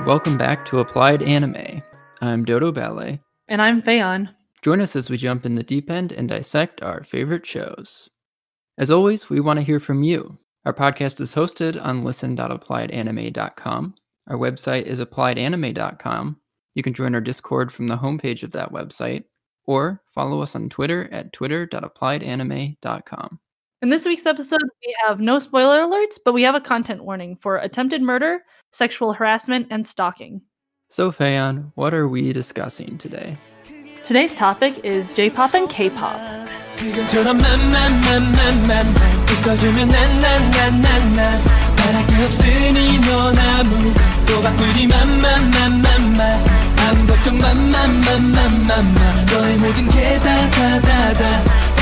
And welcome back to Applied Anime. I'm Dodo Ballet. And I'm Fayon. Join us as we jump in the deep end and dissect our favorite shows. As always, we want to hear from you. Our podcast is hosted on listen.appliedanime.com. Our website is appliedanime.com. You can join our Discord from the homepage of that website, or follow us on Twitter at twitter.appliedanime.com. In this week's episode, we have no spoiler alerts, but we have a content warning for attempted murder, sexual harassment, and stalking. So, Fayon, what are we discussing today? Today's topic is J pop and K pop.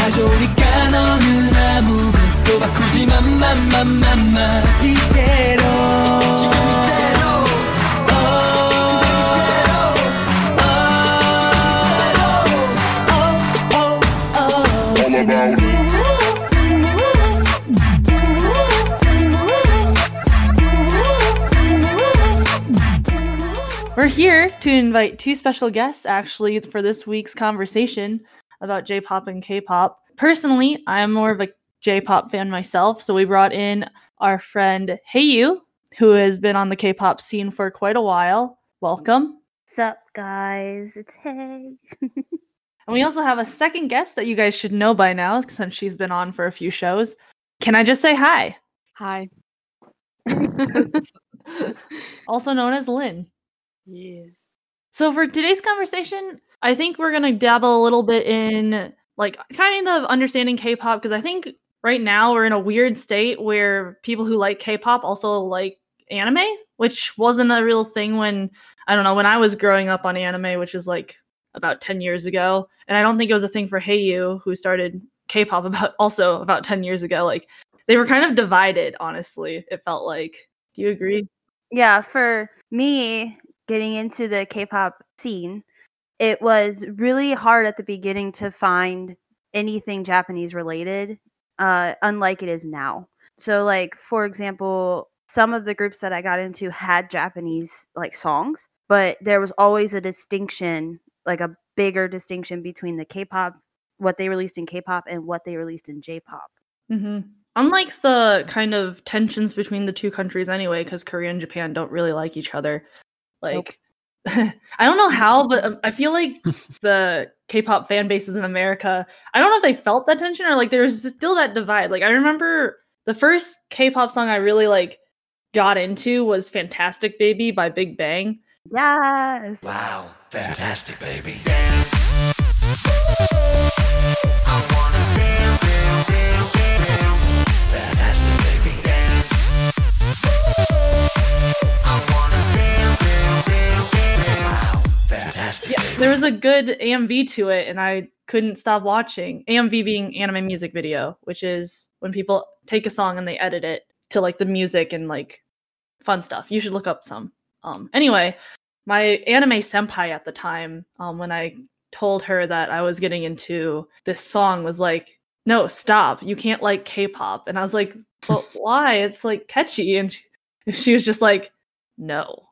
지금처럼 만만만만만 웃어주면 난난난난난 바랄 게 없으니 넌 아무것도 바꾸지 만만만만만 아무 걱정 만만만만만만 너의 모든 게 다 다 다다 다 좋으니까 너는 아무것도 바꾸지 만만만만만 이대로 지금 이대로 어, 어, 어, 어. all about it. We're here to invite two special guests actually for this week's conversation about J pop and K pop. Personally, I'm more of a J pop fan myself, so we brought in our friend Heyu, who has been on the K pop scene for quite a while. Welcome. Sup, guys? It's Hey. And we also have a second guest that you guys should know by now since she's been on for a few shows. Can I just say hi? Hi. Also known as Lynn. yes. So for today's conversation, I think we're gonna dabble a little bit in like kind of understanding K-pop because I think right now we're in a weird state where people who like K-pop also like anime, which wasn't a real thing when I don't know when I was growing up on anime, which is like about ten years ago, and I don't think it was a thing for Heiyu who started K-pop about also about ten years ago. Like they were kind of divided, honestly. It felt like. Do you agree? Yeah, for me, getting into the K pop scene, it was really hard at the beginning to find anything Japanese related, uh, unlike it is now. So, like, for example, some of the groups that I got into had Japanese like songs, but there was always a distinction, like a bigger distinction between the K pop, what they released in K pop, and what they released in J pop. hmm Unlike the kind of tensions between the two countries, anyway, because Korea and Japan don't really like each other. Like, I don't know how, but um, I feel like the K-pop fan bases in America. I don't know if they felt that tension or like there's still that divide. Like, I remember the first K-pop song I really like got into was "Fantastic Baby" by Big Bang. Yes. Wow, fantastic, baby. Fantastic, baby. Wow, fantastic, baby. There was a good AMV to it, and I couldn't stop watching. AMV being anime music video, which is when people take a song and they edit it to like the music and like fun stuff. You should look up some. Um, anyway, my anime senpai at the time, um, when I told her that I was getting into this song, was like, "No, stop! You can't like K-pop." And I was like, "But why? It's like catchy." And she, she was just like, "No."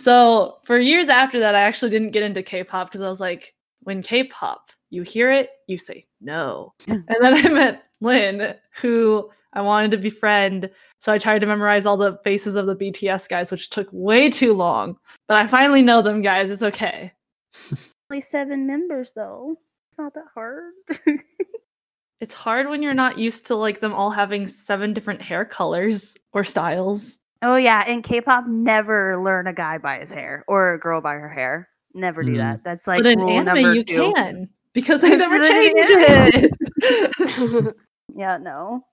So for years after that, I actually didn't get into K-pop because I was like, when K-pop, you hear it, you say no. and then I met Lynn, who I wanted to befriend. So I tried to memorize all the faces of the BTS guys, which took way too long. But I finally know them, guys. It's okay. Only seven members, though. It's not that hard. It's hard when you're not used to like them all having seven different hair colors or styles. Oh yeah, in K-pop, never learn a guy by his hair or a girl by her hair. Never do Mm. that. That's like but in rule anime, number you two. can because they never change it. Yeah, no.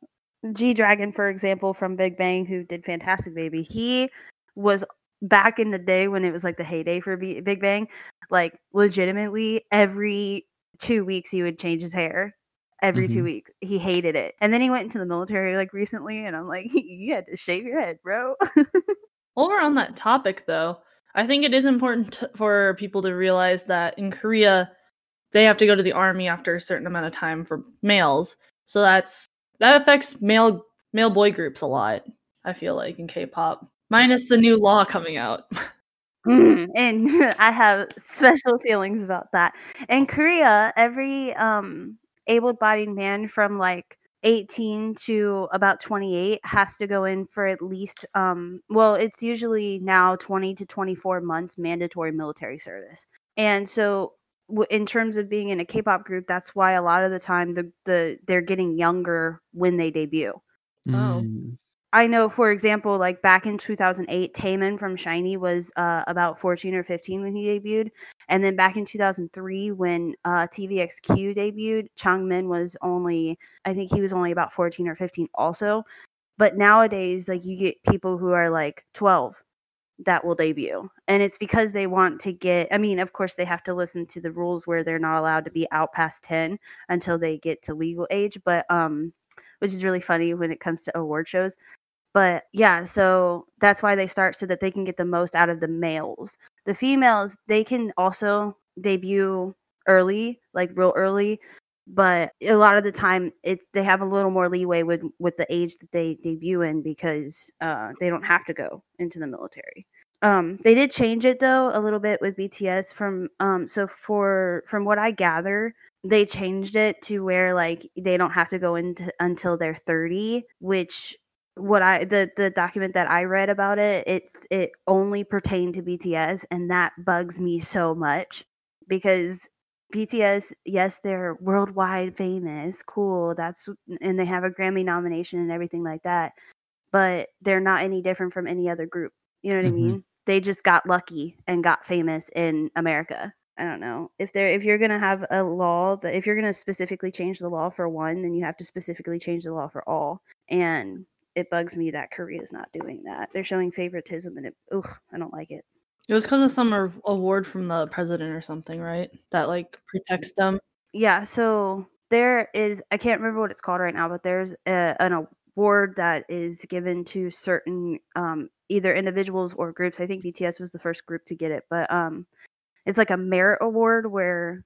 G Dragon, for example, from Big Bang, who did Fantastic Baby, he was back in the day when it was like the heyday for B- Big Bang. Like, legitimately, every two weeks he would change his hair. Every two Mhm. weeks, he hated it, and then he went into the military like recently, and I'm like, you had to shave your head, bro. While we're on that topic, though, I think it is important to, for people to realize that in Korea, they have to go to the army after a certain amount of time for males. So that's that affects male male boy groups a lot. I feel like in K-pop. Minus the new law coming out. Mm, and I have special feelings about that. In Korea, every um able-bodied man from like 18 to about 28 has to go in for at least um well it's usually now 20 to 24 months mandatory military service and so w- in terms of being in a k-pop group that's why a lot of the time the, the they're getting younger when they debut Oh. Mm. I know, for example, like back in 2008, Taemin from SHINee was uh, about 14 or 15 when he debuted. And then back in 2003, when uh, TVXQ debuted, Changmin was only, I think he was only about 14 or 15 also. But nowadays, like you get people who are like 12 that will debut. And it's because they want to get, I mean, of course, they have to listen to the rules where they're not allowed to be out past 10 until they get to legal age. But, um, which is really funny when it comes to award shows. But yeah, so that's why they start so that they can get the most out of the males. The females, they can also debut early, like real early, but a lot of the time it's they have a little more leeway with with the age that they debut in because uh they don't have to go into the military. Um they did change it though a little bit with BTS from um so for from what I gather, they changed it to where like they don't have to go into until they're 30 which what i the the document that i read about it it's it only pertained to bts and that bugs me so much because bts yes they're worldwide famous cool that's and they have a grammy nomination and everything like that but they're not any different from any other group you know what Mhm. i mean they just got lucky and got famous in america I don't know if they're if you're gonna have a law that if you're gonna specifically change the law for one, then you have to specifically change the law for all. And it bugs me that Korea is not doing that. They're showing favoritism, and it ugh, I don't like it. It was because of some award from the president or something, right? That like protects them. Yeah, so there is I can't remember what it's called right now, but there's a, an award that is given to certain um either individuals or groups. I think BTS was the first group to get it, but um it's like a merit award where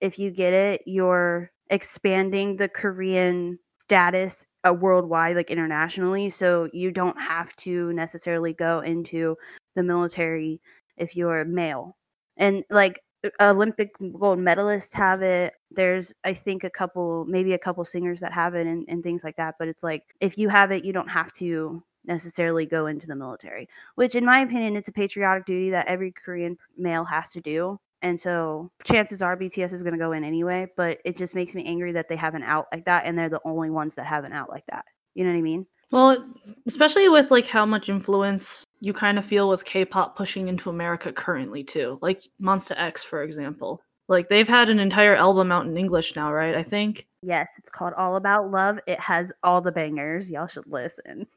if you get it, you're expanding the Korean status uh, worldwide, like internationally. So you don't have to necessarily go into the military if you're male. And like Olympic gold medalists have it. There's, I think, a couple, maybe a couple singers that have it and, and things like that. But it's like, if you have it, you don't have to necessarily go into the military, which, in my opinion, it's a patriotic duty that every Korean male has to do. And so chances are BTS is going to go in anyway, but it just makes me angry that they have an out like that and they're the only ones that have an out like that. You know what I mean? Well, especially with like how much influence you kind of feel with K-pop pushing into America currently too. Like Monsta X, for example. Like they've had an entire album out in English now, right? I think. Yes, it's called All About Luv. It has all the bangers. Y'all should listen.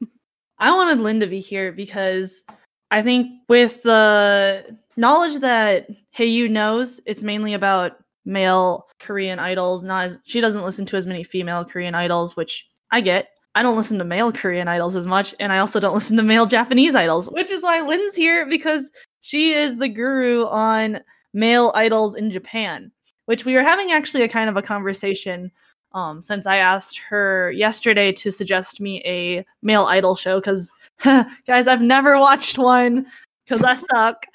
I wanted Lynn to be here because I think with the knowledge that Hayu knows, it's mainly about male Korean idols. Not as she doesn't listen to as many female Korean idols, which I get. I don't listen to male Korean idols as much, and I also don't listen to male Japanese idols, which is why Lynn's here because she is the guru on male idols in Japan. Which we were having actually a kind of a conversation um, since I asked her yesterday to suggest me a male idol show because guys, I've never watched one because I suck.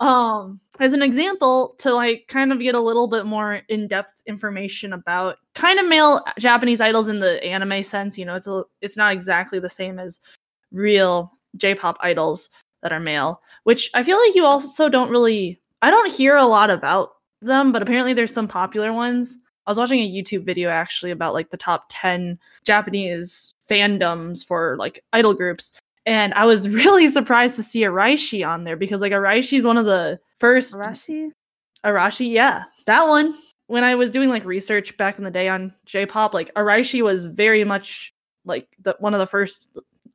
Um, as an example, to like kind of get a little bit more in-depth information about kind of male Japanese idols in the anime sense, you know, it's a it's not exactly the same as real J-pop idols that are male, which I feel like you also don't really I don't hear a lot about them, but apparently there's some popular ones. I was watching a YouTube video actually about like the top 10 Japanese fandoms for like idol groups. And I was really surprised to see Araishi on there because like Arashi is one of the first Arashi? Arashi, yeah, that one. When I was doing like research back in the day on J-pop, like Araishi was very much like the one of the first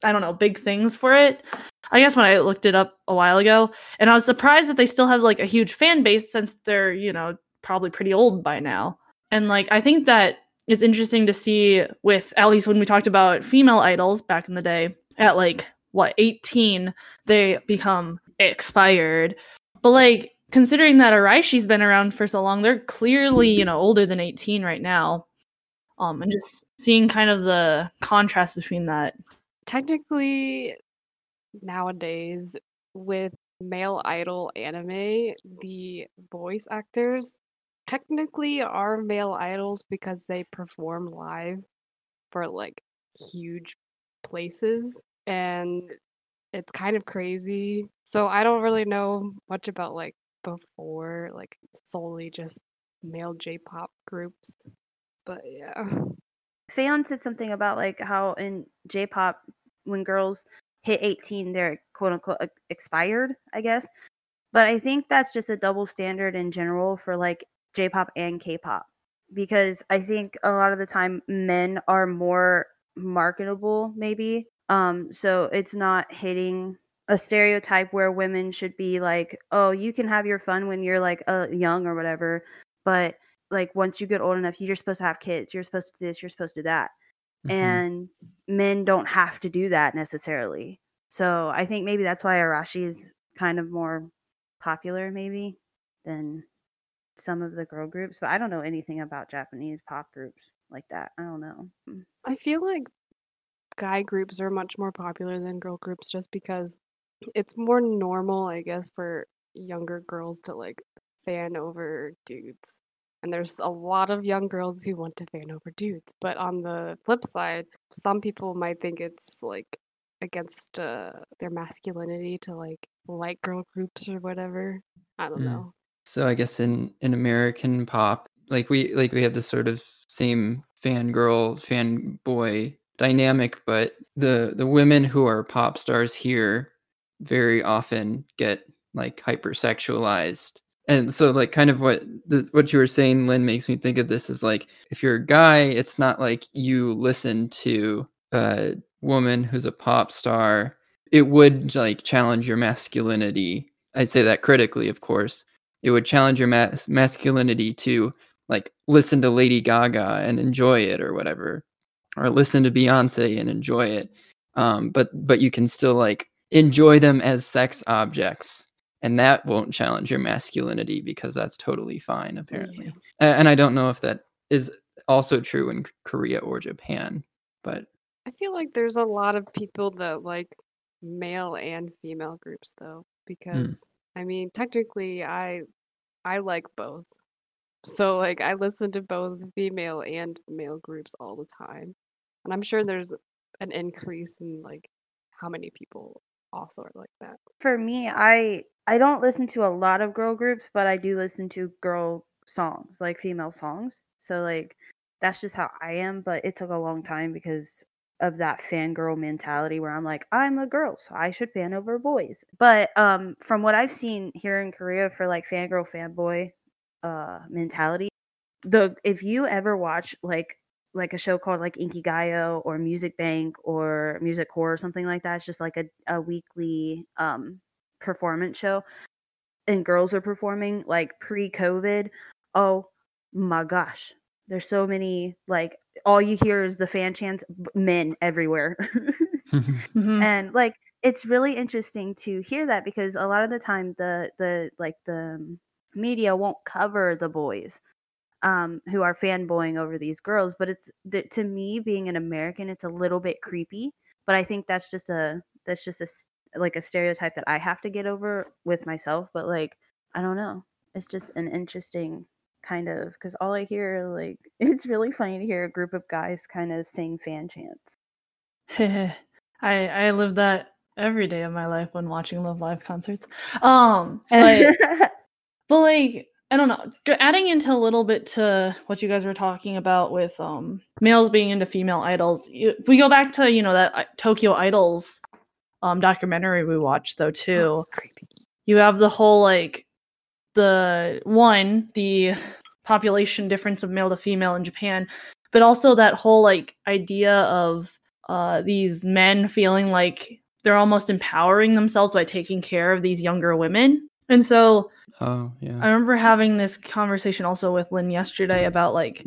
I don't know, big things for it. I guess when I looked it up a while ago, and I was surprised that they still have like a huge fan base since they're, you know, probably pretty old by now. And like I think that it's interesting to see with at least when we talked about female idols back in the day at like what 18 they become expired. But like considering that Araishi's been around for so long, they're clearly, you know, older than 18 right now. Um and just seeing kind of the contrast between that. Technically, nowadays with male idol anime, the voice actors technically are male idols because they perform live for like huge places and it's kind of crazy. So I don't really know much about like before like solely just male J-pop groups. But yeah. Fayon said something about like how in J-pop, when girls hit 18, they're quote unquote expired, I guess. But I think that's just a double standard in general for like J-pop and K-pop because I think a lot of the time men are more marketable, maybe. Um, so it's not hitting a stereotype where women should be like, oh, you can have your fun when you're like uh, young or whatever, but like once you get old enough, you're supposed to have kids. You're supposed to do this. You're supposed to do that. Mhm. And men don't have to do that necessarily. So I think maybe that's why Arashi is kind of more popular, maybe than some of the girl groups. But I don't know anything about Japanese pop groups like that. I don't know. Mm. I feel like guy groups are much more popular than girl groups just because it's more normal, I guess, for younger girls to like fan over dudes. And there's a lot of young girls who want to fan over dudes. But on the flip side, some people might think it's like against uh, their masculinity to like like girl groups or whatever. I don't Mm. know. So I guess in in American pop, like we like we have this sort of same fangirl fanboy dynamic, but the the women who are pop stars here very often get like hypersexualized. And so like kind of what the, what you were saying Lynn makes me think of this is like if you're a guy, it's not like you listen to a woman who's a pop star. It would like challenge your masculinity. I'd say that critically, of course it would challenge your mas- masculinity to like listen to Lady Gaga and enjoy it or whatever, or listen to Beyonce and enjoy it. Um, but but you can still like enjoy them as sex objects, and that won't challenge your masculinity because that's totally fine apparently. A- And I don't know if that is also true in Korea or Japan, but I feel like there's a lot of people that like male and female groups though because I mean technically I I like both. So like I listen to both female and male groups all the time. And I'm sure there's an increase in like how many people also are like that. For me, I I don't listen to a lot of girl groups, but I do listen to girl songs, like female songs. So like that's just how I am, but it took a long time because of that fangirl mentality where I'm like, I'm a girl, so I should fan over boys. But um from what I've seen here in Korea for like fangirl fanboy uh mentality, the if you ever watch like like a show called like Inkigayo or Music Bank or Music Core or something like that, it's just like a, a weekly um performance show and girls are performing like pre-COVID. Oh my gosh. There's so many like all you hear is the fan chants men everywhere. Mhm. and like it's really interesting to hear that because a lot of the time the the like the um, media won't cover the boys um who are fanboying over these girls but it's the, to me being an american it's a little bit creepy but i think that's just a that's just a like a stereotype that i have to get over with myself but like i don't know it's just an interesting kind of because all i hear like it's really funny to hear a group of guys kind of sing fan chants I I live that every day of my life when watching Love Live concerts. Um, but but like I don't know, adding into a little bit to what you guys were talking about with um males being into female idols. If we go back to you know that uh, Tokyo Idols um documentary we watched though too, Creepy. you have the whole like the one the population difference of male to female in Japan, but also that whole like idea of uh, these men feeling like they're almost empowering themselves by taking care of these younger women. And so oh yeah. I remember having this conversation also with Lynn yesterday about like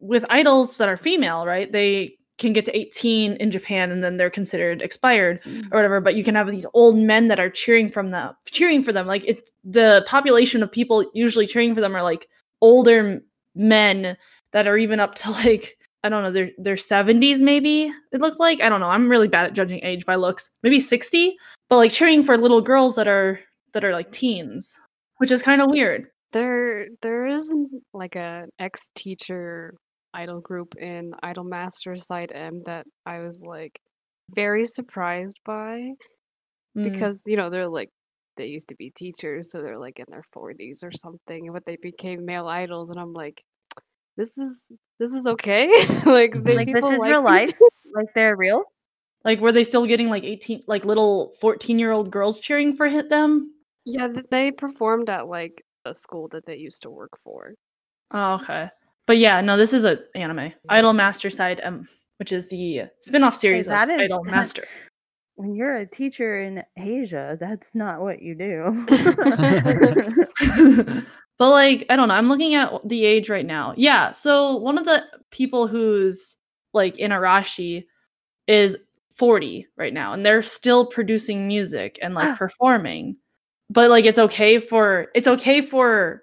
with idols that are female, right? They can get to 18 in Japan and then they're considered expired mm. or whatever, but you can have these old men that are cheering from them cheering for them. Like it's the population of people usually cheering for them are like older men that are even up to like I don't know, their their 70s maybe it looked like. I don't know. I'm really bad at judging age by looks. Maybe 60, but like cheering for little girls that are that are like teens, which is kind of weird. There, there isn't like a ex teacher idol group in Idol Master Side M that I was like very surprised by Mm. because you know they're like they used to be teachers, so they're like in their forties or something, but they became male idols, and I'm like, this is this is okay. like, they, Like this is like real life. Like they're real. like were they still getting like 18 like little 14 year old girls cheering for hit them? Yeah, they performed at like a school that they used to work for. Oh, okay. But yeah, no, this is a anime. Idol Master Side M, which is the spin-off series that of is- Idol Master. When you're a teacher in Asia, that's not what you do. but like i don't know i'm looking at the age right now yeah so one of the people who's like in arashi is 40 right now and they're still producing music and like Ah. performing but like it's okay for it's okay for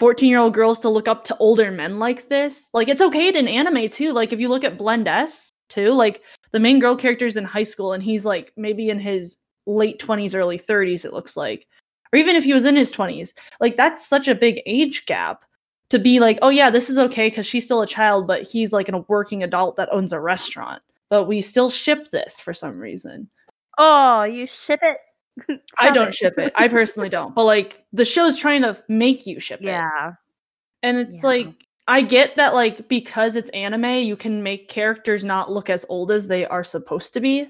14 year old girls to look up to older men like this. Like it's okay in anime too. Like if you look at blend s too like the main girl character is in high school and he's like maybe in his late 20s early 30s it looks like. Or even if he was in his 20s like that's such a big age gap to be like oh yeah this is okay because she's still a child but he's like a working adult that owns a restaurant. But we still ship this for some reason. Oh, you ship it? i don't ship it. I personally don't but like the show's trying to make you ship it. Yeah. and it's Yeah. like i get that like because it's anime you can make characters not look as old as they are supposed to be.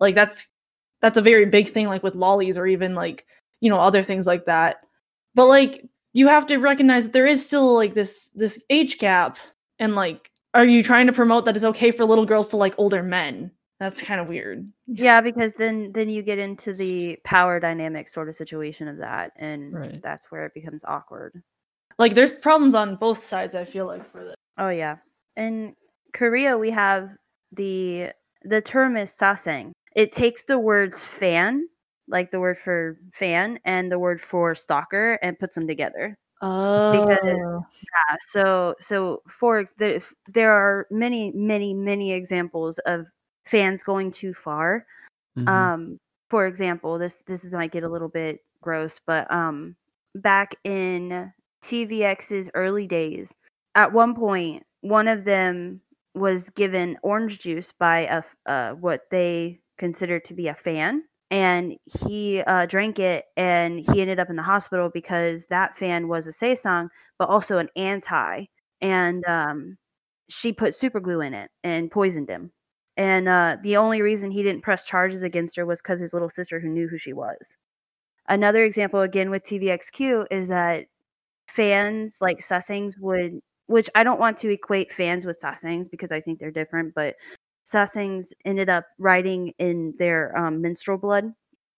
Like that's that's a very big thing like with lolis or even like you know other things like that. But like you have to recognize that there is still like this this age gap. And like are you trying to promote that it's okay for little girls to like older men that's kind of weird Yeah, because then then you get into the power dynamic sort of situation of that, and Right. that's where it becomes awkward. like there's problems on both sides i feel like for this Oh yeah. In Korea we have the the term is sasaeng. It takes the words fan, like the word for fan, and the word for stalker, and puts them together. oh Yeah. So so for there are many many many examples of fans going too far. Mhm. Um, for example, this this is might get a little bit gross, but um, back in TVX's early days, at one point, one of them was given orange juice by a uh, what they considered to be a fan, and he uh, drank it, and he ended up in the hospital because that fan was a sasaeng, but also an anti, and um, she put super glue in it and poisoned him and uh, the only reason he didn't press charges against her was because his little sister who knew who she was. Another example again with tvxq is that fans like sasaengs would which i don't want to equate fans with sasaengs because i think they're different but sasaengs ended up writing in their um, menstrual blood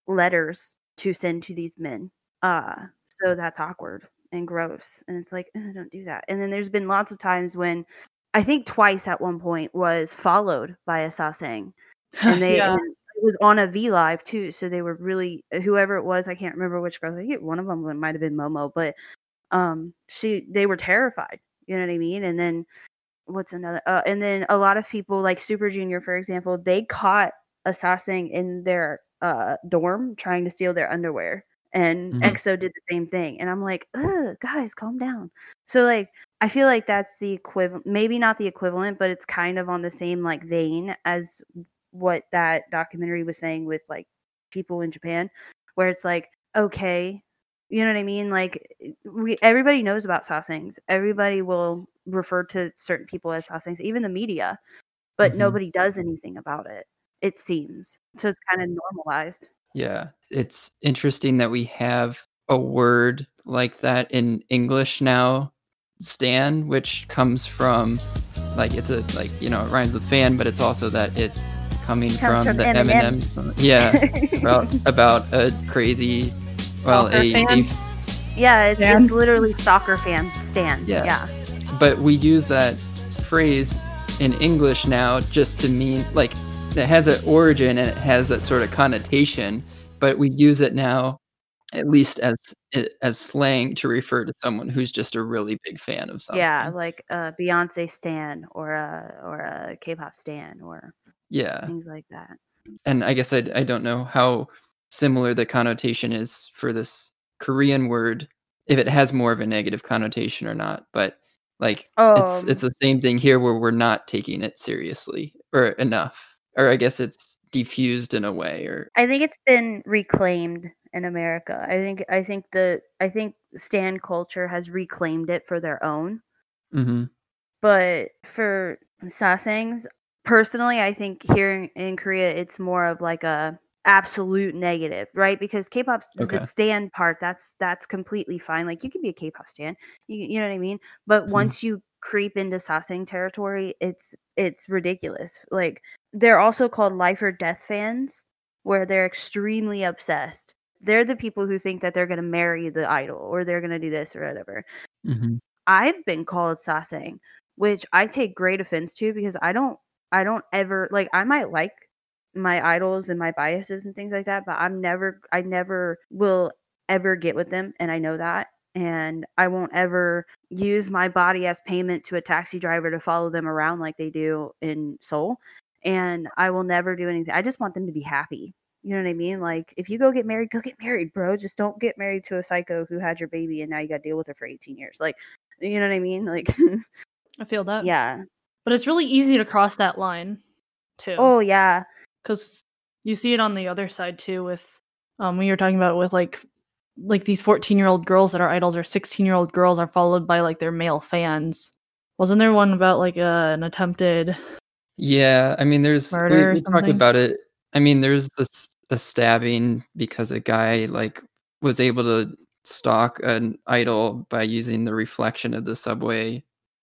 letters to send to these men uh so that's awkward and gross and it's like "Ugh, don't do that. And then there's been lots of times when I think twice at one point was followed by a sasaeng, and they yeah. and it was on a V live too. So they were really whoever it was. I can't remember which girl. I think one of them might have been Momo, but um, she they were terrified. You know what I mean? And then what's another? Uh, and then a lot of people like Super Junior, for example, they caught a sasaeng in their uh dorm trying to steal their underwear. And Mhm. EXO did the same thing. And I'm like, Ugh, guys, calm down. So like I feel like that's the equivalent, maybe not the equivalent, but it's kind of on the same like vein as what that documentary was saying with like people in Japan, where it's like, okay, you know what I mean? Like we everybody knows about sasaengs. Everybody will refer to certain people as sasaengs, even the media, but Mhm. nobody does anything about it. It seems so. It's kind of normalized. Yeah, it's interesting that we have a word like that in English now, stan, which comes from like it's a like you know it rhymes with fan, but it's also that it's coming Comes from, from the Eminem. Eminem. song- Yeah, about about a crazy, well, Stalker a, a yeah, it's, it's literally stalker fan stan. Yeah. yeah. but we use that phrase in English now just to mean like it has an origin and it has that sort of connotation, but we use it now at least as as slang to refer to someone who's just a really big fan of something. Yeah, like a Beyonce stan or a or a K-pop stan or yeah. things like that. and I guess I, I don't know how similar the connotation is for this Korean word, if it has more of a negative connotation or not. But like it's it's Um, the same thing here where we're not taking it seriously or enough, or I guess it's diffused in a way. Or I think it's been reclaimed in America. I think I think the I think stan culture has reclaimed it for their own. Mhm. But for sasaengs, personally, I think here in, in Korea, it's more of like a absolute negative, right? Because K-pop's Okay. the stan part, that's that's completely fine. Like you can be a K-pop stan, you, you know what I mean. But Mhm. once you creep into sasaeng territory, it's it's ridiculous. Like they're also called life or death fans, where they're extremely obsessed. They're the people who think that they're going to marry the idol or they're going to do this or whatever. Mhm. I've been called sasaeng, which I take great offense to because I don't I don't ever like I might like my idols and my biases and things like that, but I'm never I never will ever get with them and I know that and I won't ever use my body as payment to a taxi driver to follow them around like they do in Seoul and I will never do anything. I just want them to be happy. You know what I mean? Like if you go get married, go get married, bro. Just don't get married to a psycho who had your baby and now you got to deal with her for 18 years. Like you know what I mean? Like, I feel that. yeah. But it's really easy to cross that line too. Oh, yeah. because you see it on the other side too with um when you're talking about it with like like these 14 year old girls that are idols or 16 year old girls are followed by like their male fans wasn't there one about like uh, an attempted Yeah, I mean, there's we, Murder or we talk something? about it. I mean, there's this a stabbing because a guy like was able to stalk an idol by using the reflection of the subway,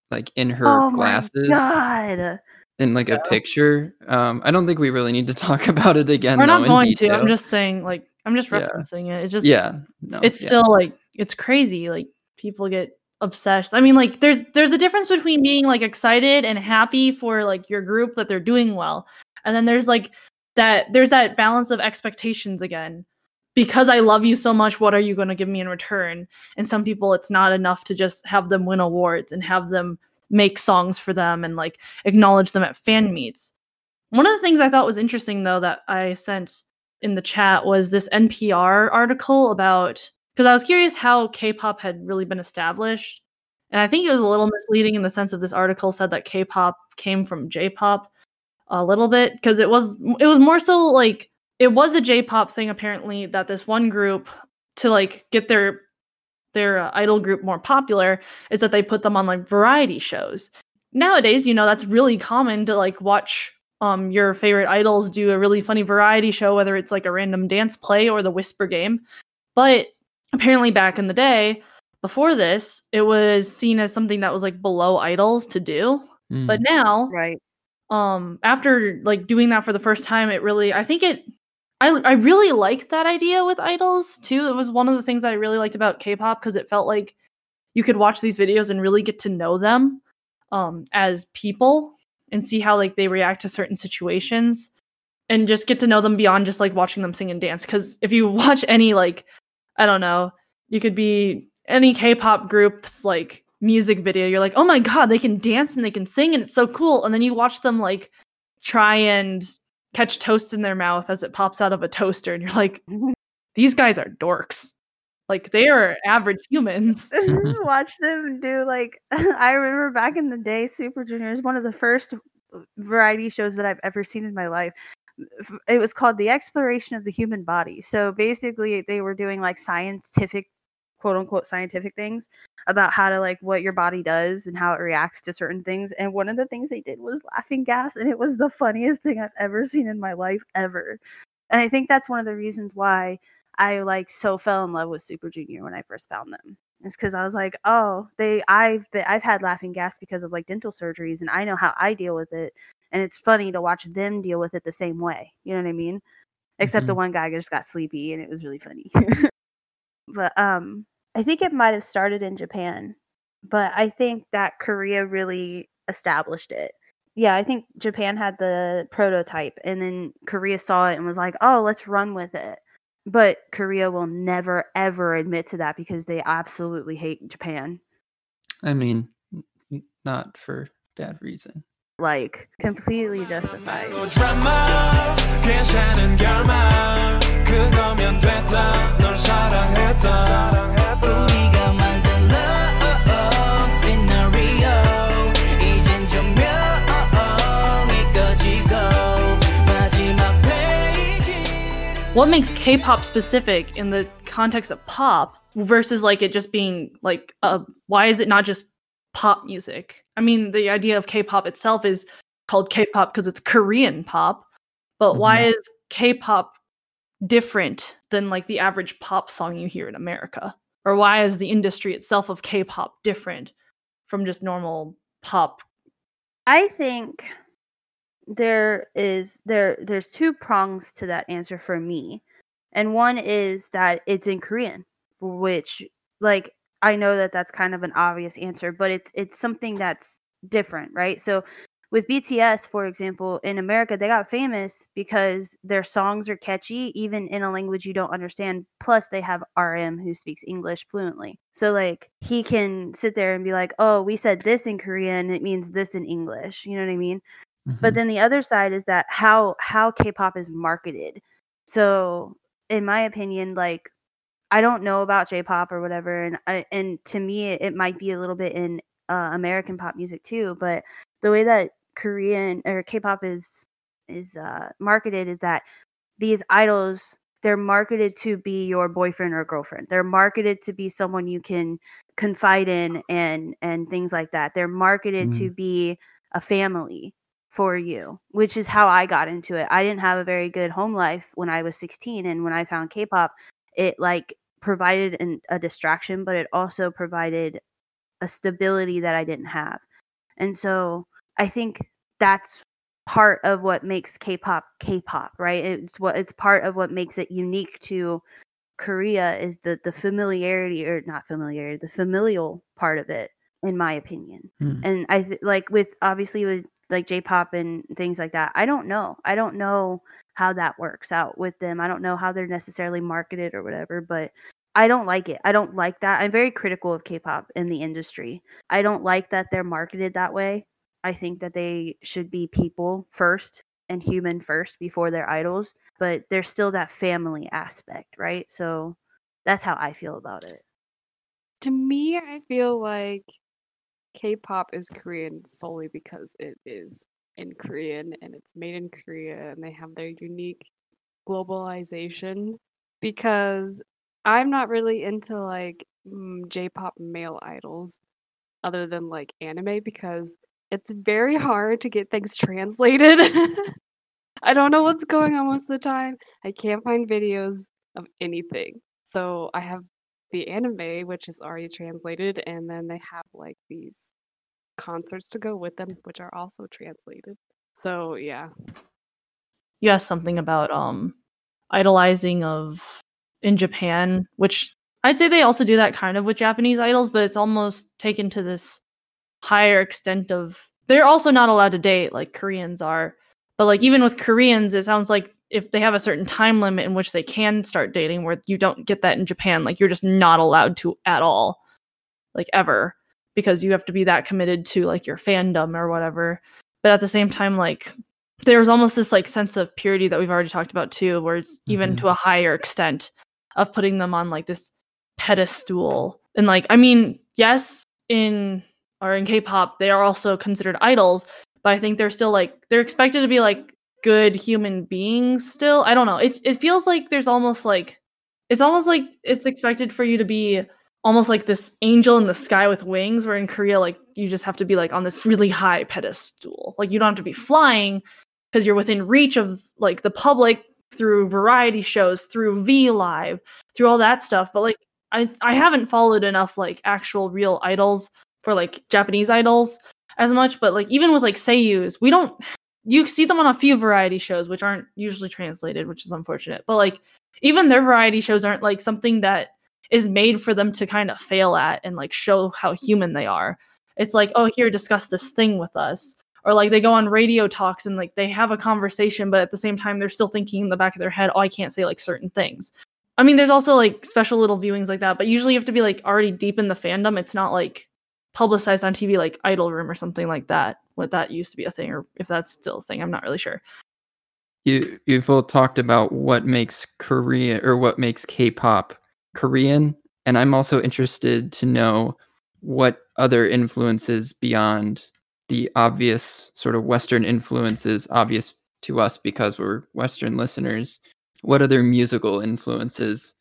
like in her oh, glasses my God. in like a picture. Um, I don't think we really need to talk about it again. we're though, not in going to i'm just saying like i'm just Yeah. referencing it it's just yeah, no, it's yeah. still like it's crazy like people get obsessed i mean like there's there's a difference between being like excited and happy for like your group that they're doing well and then there's like that there's that balance of expectations again. Because i love you so much what are you going to give me in return? And some people it's not enough to just have them win awards and have them make songs for them and like acknowledge them at fan meets. One of the things i thought was interesting though that i sent in the chat was this npr article about because I was curious how K-pop had really been established, and I think it was a little misleading in the sense of this article said that K-pop came from J-pop a little bit because it was it was more so like it was a J-pop thing apparently that this one group to like get their their uh, idol group more popular is that they put them on like variety shows. Nowadays, you know, that's really common to like watch um your favorite idols do a really funny variety show whether it's like a random dance play or the whisper game. But apparently back in the day before this it was seen as something that was like below idols to do Mm. but now Right. Um after like doing that for the first time it really i think it i i really liked that idea with idols too. It was one of the things i really liked about k-pop because it felt like you could watch these videos and really get to know them um as people and see how like they react to certain situations and just get to know them beyond just like watching them sing and dance. Because if you watch any like i don't know you could be any k-pop groups like music video you're like oh my god they can dance and they can sing and it's so cool and then you watch them like try and catch toast in their mouth as it pops out of a toaster and you're like these guys are dorks like they are average humans Watch them do like I remember back in the day, Super Junior is one of the first variety shows that I've ever seen in my life. It was called The Exploration of the Human Body. So basically, they were doing like scientific, quote unquote, scientific things about how to like what your body does and how it reacts to certain things. And one of the things they did was laughing gas, and it was the funniest thing I've ever seen in my life ever. And I think that's one of the reasons why I like so fell in love with Super Junior when I first found them. It's because I was like, oh, they I've been I've had laughing gas because of like dental surgeries and I know how I deal with it. And it's funny to watch them deal with it the same way. You know what I mean? Except the Mhm. one guy just got sleepy and it was really funny. but um I think it might have started in Japan, but I think that Korea really established it. Yeah, I think Japan had the prototype and then Korea saw it and was like, "Oh, let's run with it." but Korea will never ever admit to that because they absolutely hate Japan. I mean, n- n- not for bad reason. Like completely justified. 드라마 괜찮은 결말 그거면 됐다 널 사랑했다 우리가 만든 love scenario 이젠 조명이 꺼지고 마지막 페이지 What makes K-pop specific in the context of pop versus like it just being like uh why is it not just pop music? I mean, the idea of K-pop itself is called K-pop because it's Korean pop, but why is K-pop different than like the average pop song you hear in America? Or why is the industry itself of K-pop different from just normal pop? I think there is there there's two prongs to that answer for me. And one is that it's in Korean, which like I know that that's kind of an obvious answer, but it's it's something that's different, right? So with BTS, for example, in America, they got famous because their songs are catchy, even in a language you don't understand. Plus, they have RM who speaks English fluently. So, like, he can sit there and be like, oh, we said this in Korean, it means this in English. You know what I mean? But Mhm. then the other side is that how how K-pop is marketed. So, in my opinion, like I don't know about J-pop or whatever, and I, and to me, it, it might be a little bit in uh, American pop music too. But the way that Korean or K-pop is is uh, marketed is that these idols they're marketed to be your boyfriend or girlfriend. They're marketed to be someone you can confide in and and things like that. They're marketed to be a family for you, which is how I got into it. I didn't have a very good home life when I was 16 and when I found K-pop, it like provided an, a distraction, but it also provided a stability that I didn't have. And so I think that's part of what makes K-pop K-pop, right? It's what it's part of what makes it unique to Korea is the the familiarity or not familiarity, the familial part of it in my opinion. Hmm. And I th- like with obviously with like J-pop and things like that. I don't know. I don't know how that works out with them. I don't know how they're necessarily marketed or whatever, but I don't like it. I don't like that. I'm very critical of K-pop in the industry. I don't like that they're marketed that way. I think that they should be people first and human first before they're idols, but there's still that family aspect, right? So that's how I feel about it. To me, I feel like K-pop is Korean solely because it is in Korean and it's made in Korea and they have their unique globalization. Because I'm not really into like mm, J-pop male idols other than like anime because it's very hard to get things translated. I don't know what's going on most of the time. I can't find videos of anything. So I have the anime, which is already translated, and then they have like these concerts to go with them, which are also translated. So yeah, You asked something about um idolizing of in Japan, which I'd say they also do that kind of with Japanese idols, but it's almost taken to this higher extent of they're also not allowed to date like Koreans are. But like even with Koreans, it sounds like if they have a certain time limit in which they can start dating where you don't get that in Japan, like you're just not allowed to at all. Like ever. Because you have to be that committed to like your fandom or whatever. But at the same time, like there's almost this like sense of purity that we've already talked about too, where it's even Mhm. to a higher extent of putting them on like this pedestal. And like, I mean, yes, in or in K-pop, they are also considered idols, but I think they're still like they're expected to be like good human beings still. I don't know. It it feels like there's almost like it's almost like it's expected for you to be almost like this angel in the sky with wings where in Korea like you just have to be like on this really high pedestal. Like you don't have to be flying because you're within reach of like the public through variety shows, through V Live, through all that stuff. But like I I haven't followed enough like actual real idols for like Japanese idols as much, but like even with like seiyus, we don't you see them on a few variety shows which aren't usually translated, which is unfortunate. But like even their variety shows aren't like something that is made for them to kind of fail at and like show how human they are. It's like, oh, here, discuss this thing with us. Or like they go on radio talks and like they have a conversation, but at the same time they're still thinking in the back of their head, oh, I can't say like certain things. I mean, there's also like special little viewings like that, but usually you have to be like already deep in the fandom. It's not like publicized on TV like Idol Room or something like that. What that used to be a thing, or if that's still a thing, I'm not really sure. You you've both talked about what makes Korea or what makes K-pop Korean, and I'm also interested to know what other influences beyond the obvious sort of Western influences, obvious to us because we're Western listeners. What other musical influences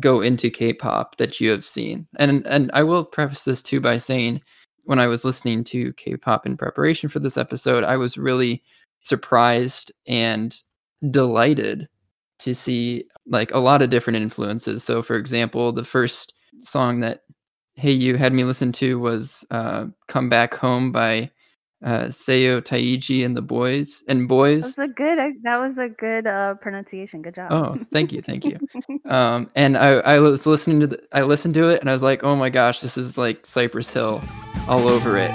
go into K-pop that you have seen? And and I will preface this too by saying when I was listening to K-pop in preparation for this episode, I was really surprised and delighted to see like a lot of different influences. So for example, the first song that Hey You had me listen to was uh, Come Back Home by uh, Seo Taiji and the Boys and boys. That Boys. was a good. uh, That was a good uh, pronunciation. Good job. Oh, thank you, thank you. Um, and I, I was listening to the, I listened to it and I was like, oh my gosh, this is like Cypress Hill all over it.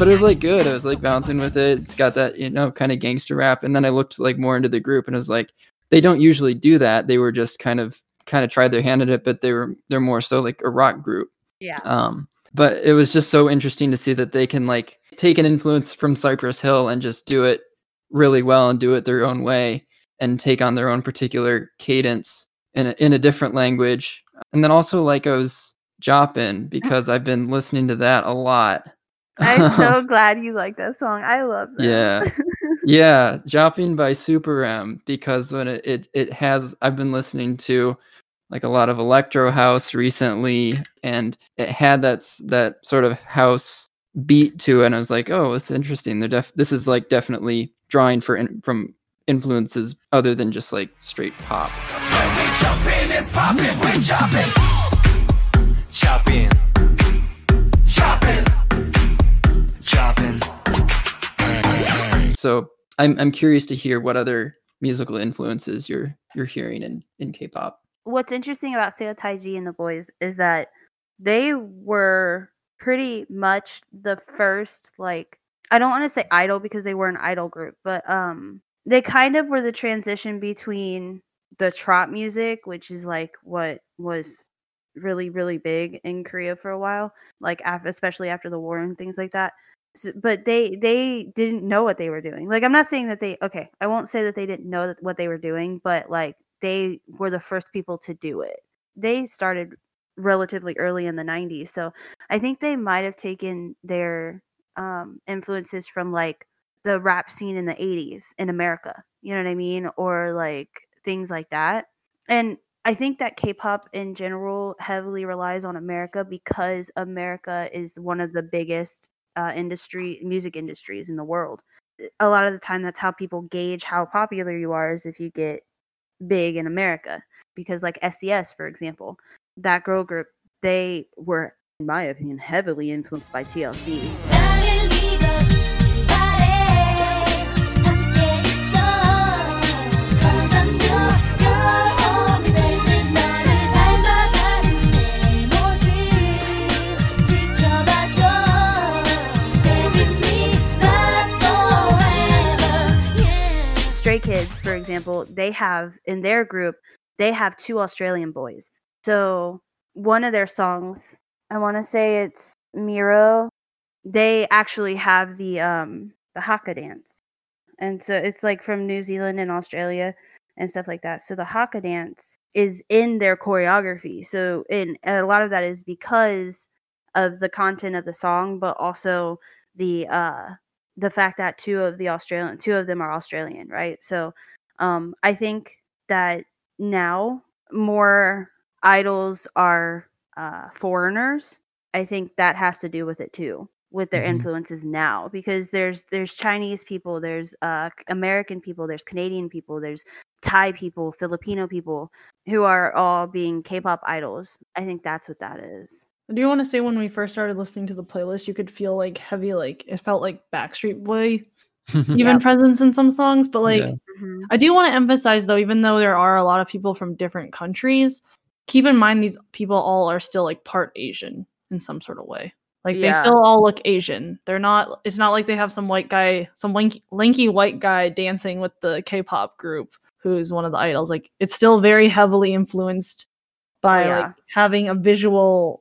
But it was like good. I was like bouncing with it. It's got that you know kind of gangster rap. And then I looked like more into the group and it was like they don't usually do that. They were just kind of kind of tried their hand at it, but they were they're more so like a rock group. yeah. Um, but it was just so interesting to see that they can like take an influence from Cypress Hill and just do it really well and do it their own way and take on their own particular cadence in a, in a different language. And then also like I was Jopping because I've been listening to that a lot. I'm so glad you like that song. I love that. Yeah. yeah, Jopping by Super M because when it, it it has I've been listening to like a lot of electro house recently and it had that that sort of house beat to it and I was like, "Oh, it's interesting. They're def- this is like definitely drawing for in- from influences other than just like straight pop." Chopping. Chopping. Chopping. So, I'm I'm curious to hear what other musical influences you're you're hearing in in K-pop. What's interesting about Seo Taiji and the boys is that they were pretty much the first like I don't want to say idol because they were an idol group, but um they kind of were the transition between the trot music, which is like what was really really big in Korea for a while, like af- especially after the war and things like that. But they they didn't know what they were doing. Like I'm not saying that they okay, I won't say that they didn't know that, what they were doing, but like they were the first people to do it. They started relatively early in the 90s. So I think they might have taken their um influences from like the rap scene in the 80s in America. You know what I mean? Or like things like that. And I think that K-pop in general heavily relies on America because America is one of the biggest uh, industry music industries in the world. A lot of the time, that's how people gauge how popular you are is if you get big in America. Because like SES, for example, that girl group, they were, in my opinion, heavily influenced by TLC. Kids, for example, they have in their group, they have two Australian boys. So one of their songs, I want to say it's Miroh. They actually have the um the haka dance, and so it's like from New Zealand and Australia and stuff like that. So the haka dance is in their choreography. So in a lot of that is because of the content of the song, but also the uh the fact that two of the Australian two of them are Australian, right? So um I think that now more idols are uh foreigners. I think that has to do with it too with their Mhm. influences now because there's there's Chinese people, there's uh American people, there's Canadian people, there's Thai people, Filipino people who are all being K-pop idols. I think that's what that is. I do want to say when we first started listening to the playlist, you could feel like heavy, like it felt like Backstreet Boy even Yep. presence in some songs. But like, Yeah. Mhm. I do want to emphasize though, even though there are a lot of people from different countries, keep in mind these people all are still like part Asian. in some sort of way. Like Yeah. they still all look Asian. They're not. It's not like they have some white guy, some lanky, lanky white guy dancing with the K-pop group who's one of the idols. Like it's still very heavily influenced by Yeah. like having a visual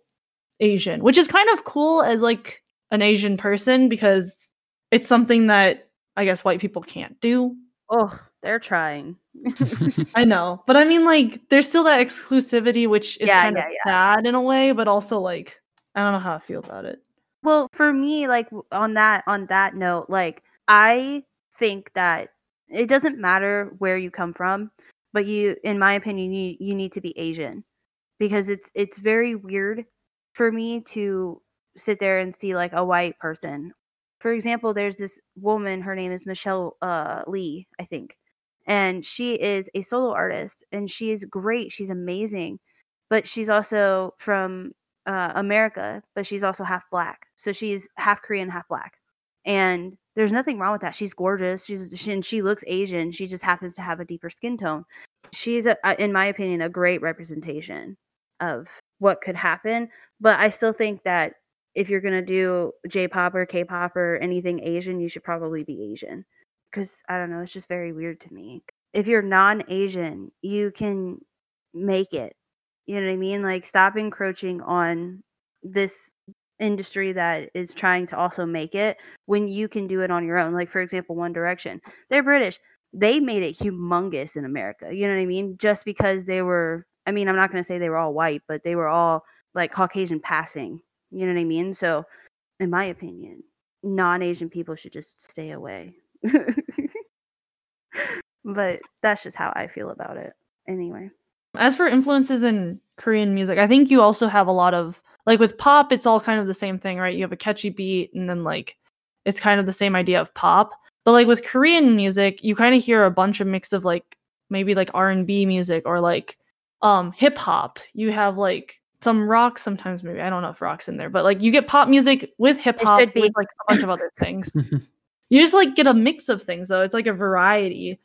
Asian, which is kind of cool as like an Asian person because it's something that I guess white people can't do. Oh, they're trying. I know, but I mean, like, there's still that exclusivity, which is Yeah, kind yeah, of sad in a way, but also like, I don't know how I feel about it. Well, for me, like on that on that note, like I think that it doesn't matter where you come from, but you, in my opinion, you you need to be Asian because it's it's very weird for me to sit there and see like a white person. For example, there's this woman. Her name is Michelle uh, Lee, I think, and she is a solo artist, and she is great. She's amazing, but she's also from uh, America, but she's also half black. So she's half Korean, half black. And there's nothing wrong with that. She's gorgeous. She's she, and she looks Asian. She just happens to have a deeper skin tone. She's, a, a- in my opinion, a great representation of what could happen. But I still think that if you're gonna do J-pop or K-pop or anything Asian, you should probably be Asian. Because I don't know, it's just very weird to me. If you're non-Asian, you can make it you know what I mean? Like stop encroaching on this industry that is trying to also make it when you can do it on your own. Like for example, One Direction. They're British. They made it humongous in America. You know what I mean? Just because they were I mean, I'm not going to say they were all white, but they were all like Caucasian passing. You know what I mean? So, in my opinion, non-Asian people should just stay away. but that's just how I feel about it. Anyway. As for influences in Korean music, I think you also have a lot of like with pop, it's all kind of the same thing, right? You have a catchy beat and then like it's kind of the same idea of pop. But like with Korean music, you kind of hear a bunch of mix of like maybe like R&B music or like um hip hop. You have like some rock sometimes maybe. I don't know if rock's in there, but like you get pop music with hip hop should be. with like a bunch of other things. you just like get a mix of things though. It's like a variety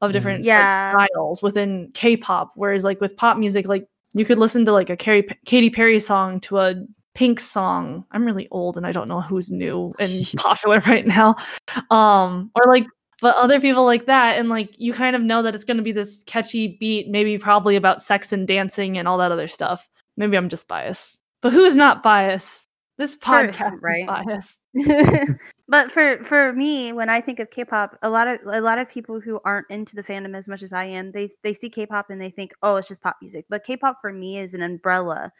of Mhm. different like, styles within K-pop. Whereas like with pop music, like you could listen to like a Carrie, Katy Perry song to a Pink song. I'm really old and I don't know who's new and popular right now. Um, or like, but other people like that, and like you kind of know that it's going to be this catchy beat, maybe probably about sex and dancing and all that other stuff. Maybe I'm just biased, but who is not biased? This For- podcast right. is biased. but for for me when i think of k-pop a lot of a lot of people who aren't into the fandom as much as i am they they see k-pop and they think oh it's just pop music but k-pop for me is an umbrella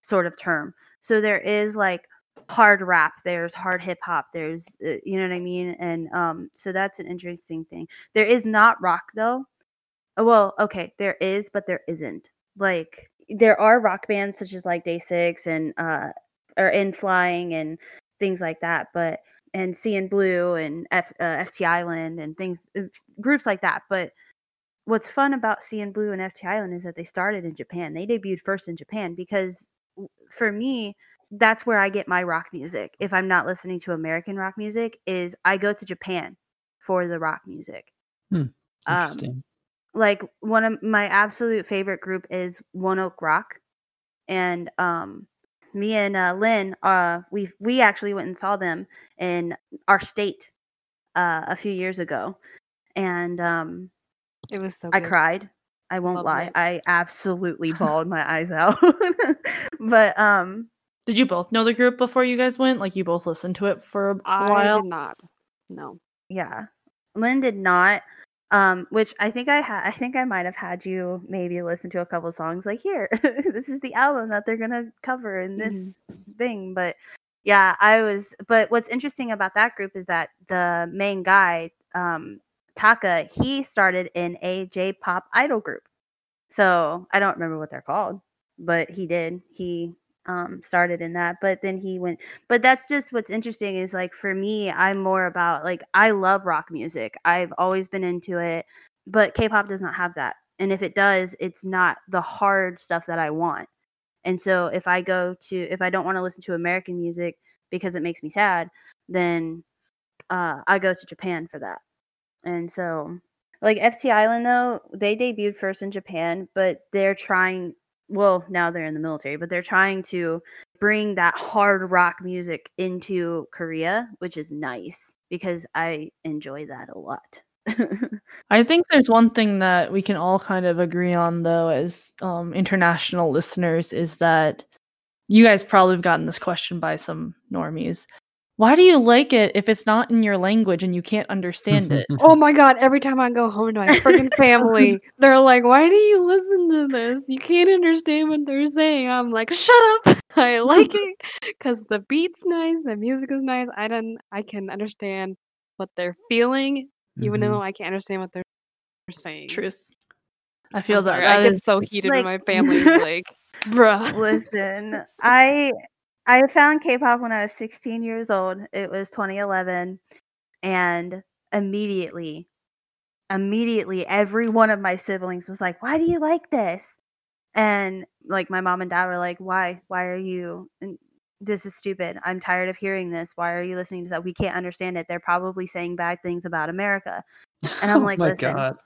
sort of term so there is like hard rap there's hard hip hop there's uh, you know what i mean and um so that's an interesting thing there is not rock though Uh, well okay there is but there isn't like there are rock bands such as like DAY6 and uh or N.Flying and things like that but and CN Blue and F, uh, FT Island and things uh, groups like that. But what's fun about CN Blue and FT Island is that they started in Japan. They debuted first in Japan because for me that's where I get my rock music. If I'm not listening to American rock music is I go to Japan for the rock music. Um, Interesting. like one of my absolute favorite group is ONE OK ROCK, and um, me and uh, Lynn, uh, we we actually went and saw them in our state uh, a few years ago, and um, It was so I cried. I won't Love lie, it. I absolutely bawled my eyes out. but um, Did you both know the group before you guys went? Like you both listened to it for a I while? I did not. No. yeah, Lynn did not. Um, which I think I had. I think I might have had you maybe listen to a couple songs. Like here, this is the album that they're gonna cover in this thing. But yeah, I was. But what's interesting about that group is that the main guy, um, Taka, he started in a J-pop idol group. So I don't remember what they're called, but he did. He um started in that but then he went but that's just what's interesting is like for me i'm more about like i love rock music. I've always been into it but k-pop does not have that and if it does it's not the hard stuff that i want. And so if i go to if i don't want to listen to american music because it makes me sad then uh i go to japan for that. And so like ft island though they debuted first in japan but they're trying well now they're in the military but they're trying to bring that hard rock music into Korea, which is nice because I enjoy that a lot. I think there's one thing that we can all kind of agree on, though, as um, international listeners, is that you guys probably have gotten this question by some normies. Why do you like it if it's not in your language and you can't understand it? Oh my god, every time I go home to my freaking family, they're like, Why do you listen to this? You can't understand what they're saying. I'm like, Shut up. I like it because the beat's nice, the music is nice. I don't I can understand what they're feeling, even Mhm. though I can't understand what they're saying. Truth. I feel that sorry, that I get is so heated like- when my family's like, bruh. Listen, I I found K-pop when I was 16 years old. It was 2011, and immediately, immediately, every one of my siblings was like, "Why do you like this?" And like my mom and dad were like, "Why? Why are you?" And this is stupid. I'm tired of hearing this. Why are you listening to that? We can't understand it. They're probably saying bad things about America. And I'm oh like, my listen, god.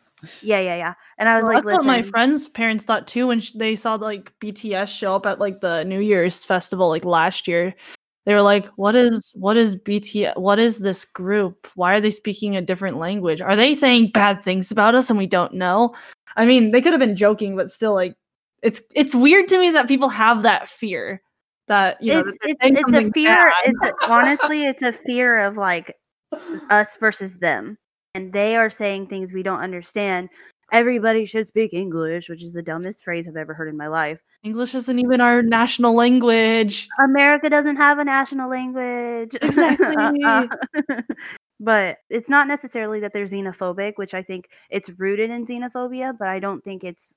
Yeah, yeah, yeah. And I was Well, like, that's what my friends' parents thought too when sh- they saw like BTS show up at like the New Year's festival like last year. They were like, "What is what is BTS? What is this group? Why are they speaking a different language? Are they saying bad things about us and we don't know?" I mean, they could have been joking, but still, like, it's it's weird to me that people have that fear that you know it's that it's it's a fear. bad. It's a, honestly, it's a fear of like us versus them, and they are saying things we don't understand. Everybody should speak English, which is the dumbest phrase I've ever heard in my life. English isn't even our national language. America doesn't have a national language. Exactly. but it's not necessarily that they're xenophobic, which I think it's rooted in xenophobia, but I don't think it's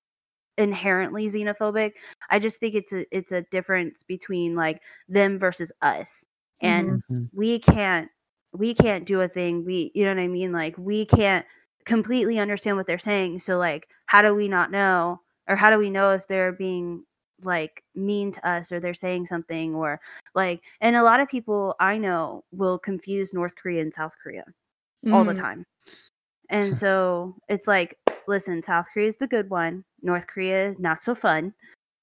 inherently xenophobic. I just think it's a it's a difference between like them versus us. And Mhm. we can't we can't do a thing. We you know what I mean? Like we can't completely understand what they're saying. So like how do we not know or how do we know if they're being like mean to us or they're saying something or like and a lot of people I know will confuse North Korea and South Korea all the Mm. time. And so it's like, listen, South Korea is the good one, North Korea not so fun.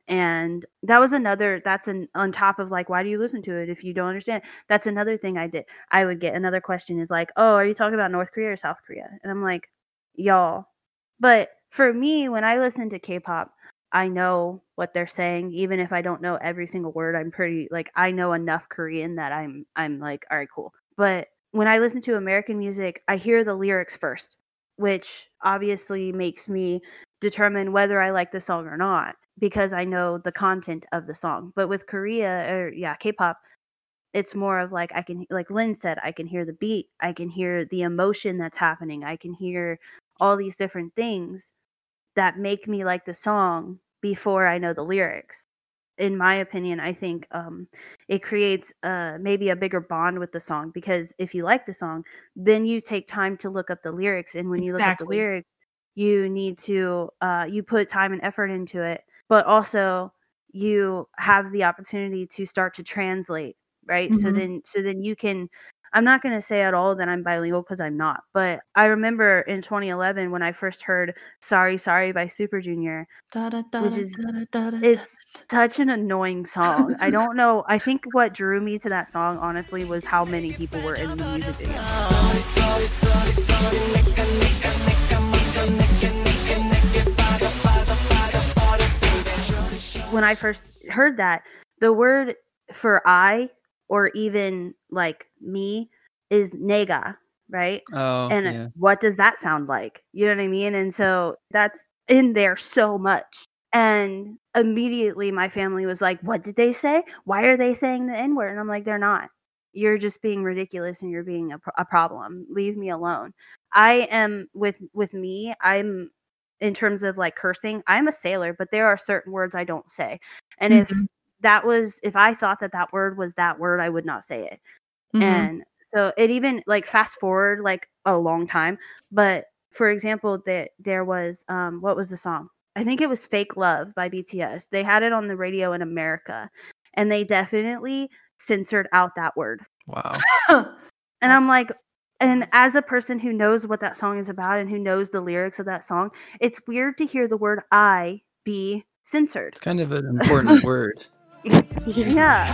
And that was another that's an on top of like why do you listen to it if you don't understand? That's another thing I did. I would get another question is like, "Oh, are you talking about North Korea or South Korea?" And I'm like, "Y'all." But for me, when I listen to K-pop, I know what they're saying even if I don't know every single word. I'm pretty like I know enough Korean that I'm I'm like, "All right, cool." But when I listen to American music, I hear the lyrics first, which obviously makes me determine whether I like the song or not because I know the content of the song. But with Korea or yeah, K-pop, it's more of like I can like Lynn said, I can hear the beat, I can hear the emotion that's happening, I can hear all these different things that make me like the song before I know the lyrics. In my opinion, I think um, it creates uh, maybe a bigger bond with the song because if you like the song, then you take time to look up the lyrics, and when you look up the lyrics, you need to uh, you put time and effort into it, but also you have the opportunity to start to translate, right? So Mhm. then, so then you can. I'm not going to say at all that I'm bilingual because I'm not, but I remember in 2011 when I first heard "Sorry Sorry" by Super Junior. Da, da, da, Which is-. It's such an annoying song. I don't know. I think what drew me to that song, honestly, was how many people were in the music video. When I first heard that, the word for I or even like me is nega, right? Oh, and yeah. what does that sound like? You know what i mean? And so that's in there so much. And immediately my family was like what did they say? Why are they saying the n word and i'm like they're not. You're just being ridiculous and you're being a, pro- a problem. Leave me alone. I am with with me i'm in terms of like cursing i'm a sailor but there are certain words i don't say and if Mhm. that was if i thought that that word was that word i would not say it Mhm. and so it even like fast forward like a long time but for example that there was um what was the song i think it was fake love by bts they had it on the radio in america and they definitely censored out that word Wow. and i'm like and as a person who knows what that song is about and who knows the lyrics of that song, it's weird to hear the word I be censored. It's kind of an important word. Yeah.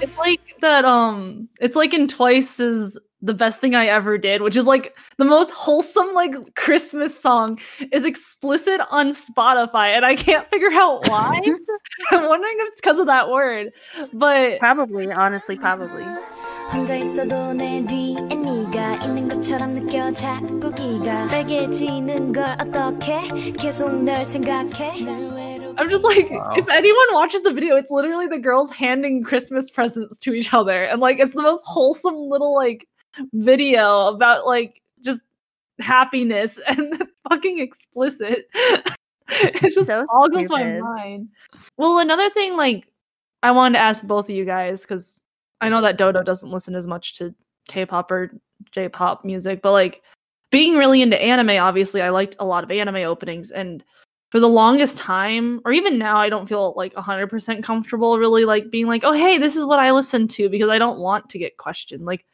It's like that um it's like in Twice's the best thing I ever did, which is like the most wholesome like Christmas song is explicit on Spotify and I can't figure out why. I'm wondering if it's because of that word. But Probably, honestly, probably. 혼자 있어도 내 뒤에 네가 있는 것처럼 느껴 자꾸 기가 빨개지는 걸 어떻게 계속 널 생각해 늘 외롭 I'm just like, Wow. if anyone watches the video, it's literally the girls handing Christmas presents to each other. And like, it's the most wholesome little like video about like just happiness and fucking explicit. it just So boggles my mind. Well, another thing, like, I wanted to ask both of you guys because I know that Dodo doesn't listen as much to K-pop or J-pop music, but like being really into anime, obviously, I liked a lot of anime openings, and for the longest time, or even now, I don't feel like 100% comfortable really like being like, oh, hey, this is what I listen to because I don't want to get questioned. Like,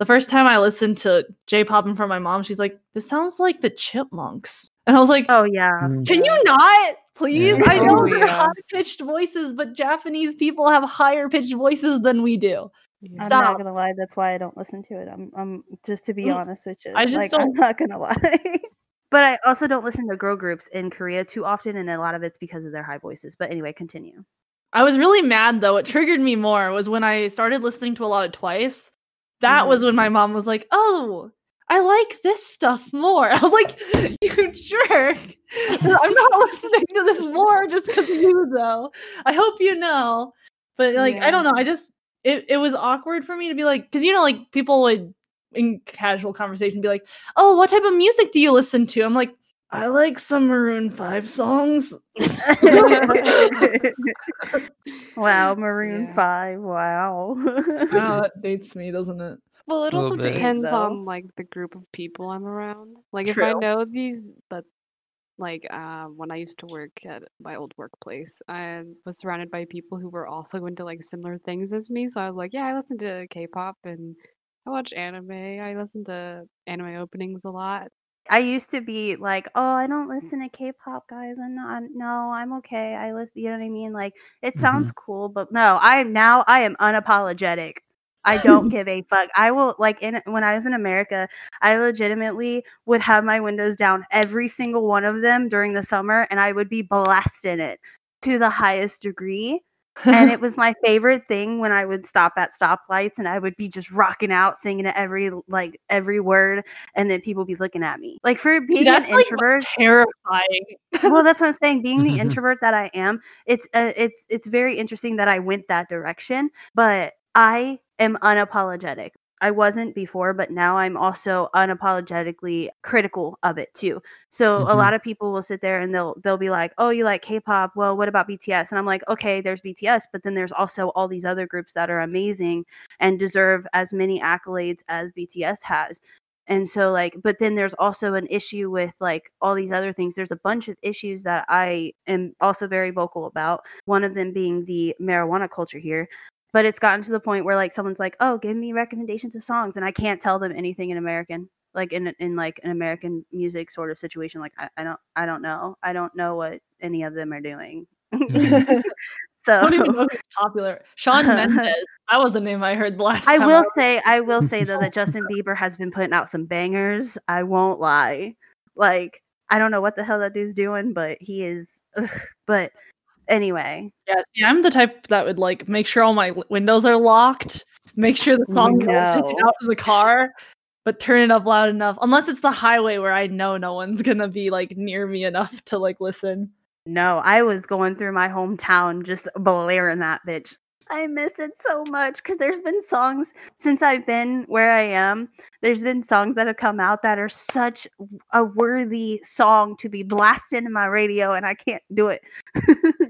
the first time I listened to J pop in front of my mom, she's like, this sounds like the Chipmunks. And I was like, Oh yeah. Mm. can you not? Please? Yeah. I know Oh, they're yeah. high pitched voices, but Japanese people have higher pitched voices than we do. Yeah. I'm not gonna lie. That's why I don't listen to it. I'm, I'm just to be Mm, honest with you. I just like, I'm don't- not gonna lie. but I also don't listen to girl groups in Korea too often, and a lot of it's because of their high voices. But anyway, continue. I was really mad though. What triggered me more was when I started listening to a lot of Twice. That was mm-hmm. when my mom was like, "Oh, I like this stuff more." I was like, "You jerk! I'm not listening to this more just because of you, though. I hope you know." But like, I don't know. I just it it was awkward for me to be like, because you know, like people would in casual conversation be like, "Oh, what type of music do you listen to?" I'm like, "I like some Maroon Five songs." wow, Maroon Yeah. Five. Wow. Oh, that dates me, doesn't it? Well, it also bit. depends Though. on like the group of people I'm around. Like if I know these, but like uh, when I used to work at my old workplace, I was surrounded by people who were also into like similar things as me. So I was like, yeah, I listen to K-pop and I watch anime. I listen to anime openings a lot. I used to be like, oh, I don't mm. listen to K-pop, guys. I'm not. I'm, no, I'm okay. I listen. You know what I mean? Like, it sounds mm-hmm. cool, but no, I am now. I am unapologetic. I don't give a fuck. I will like in when I was in America, I legitimately would have my windows down every single one of them during the summer, and I would be blasting it to the highest degree. And it was my favorite thing when I would stop at stoplights and I would be just rocking out, singing to every like every word, and then people be looking at me. Like for being That's an like introvert, terrifying. well, that's what I'm saying. Being the introvert that I am, it's uh, it's it's very interesting that I went that direction. But I am unapologetic. I wasn't before, but now I'm also unapologetically critical of it too. So a Mhm. lot of people will sit there and they'll they'll be like, "Oh, you like K-pop? Well, what about BTS?" And I'm like, "Okay, there's BTS, but then there's also all these other groups that are amazing and deserve as many accolades as BTS has." And so like but then there's also an issue with like all these other things. There's a bunch of issues that I am also very vocal about. One of them being the marijuana culture here. But it's gotten to the point where like someone's like, "Oh, give me recommendations of songs," and I can't tell them anything in American, like in in like an American music sort of situation. Like I, I don't I don't know. I don't know what any of them are doing. Mhm. so I don't even know who's popular. Shawn Mendes. That was the name I heard the last I time. will was- say, I will say though that Justin Bieber has been putting out some bangers. I won't lie. Like I don't know what the hell that dude's doing, but he is. Ugh. But anyway, Yes, yeah, I'm the type that would like make sure all my windows are locked, make sure the song No. out of the car, but turn it up loud enough. Unless it's the highway where I know no one's gonna be like near me enough to like listen. no, I was going through my hometown just blaring that bitch. I miss it so much because there's been songs since I've been where I am. There's been songs that have come out that are such a worthy song to be blasted in my radio, and I can't do it.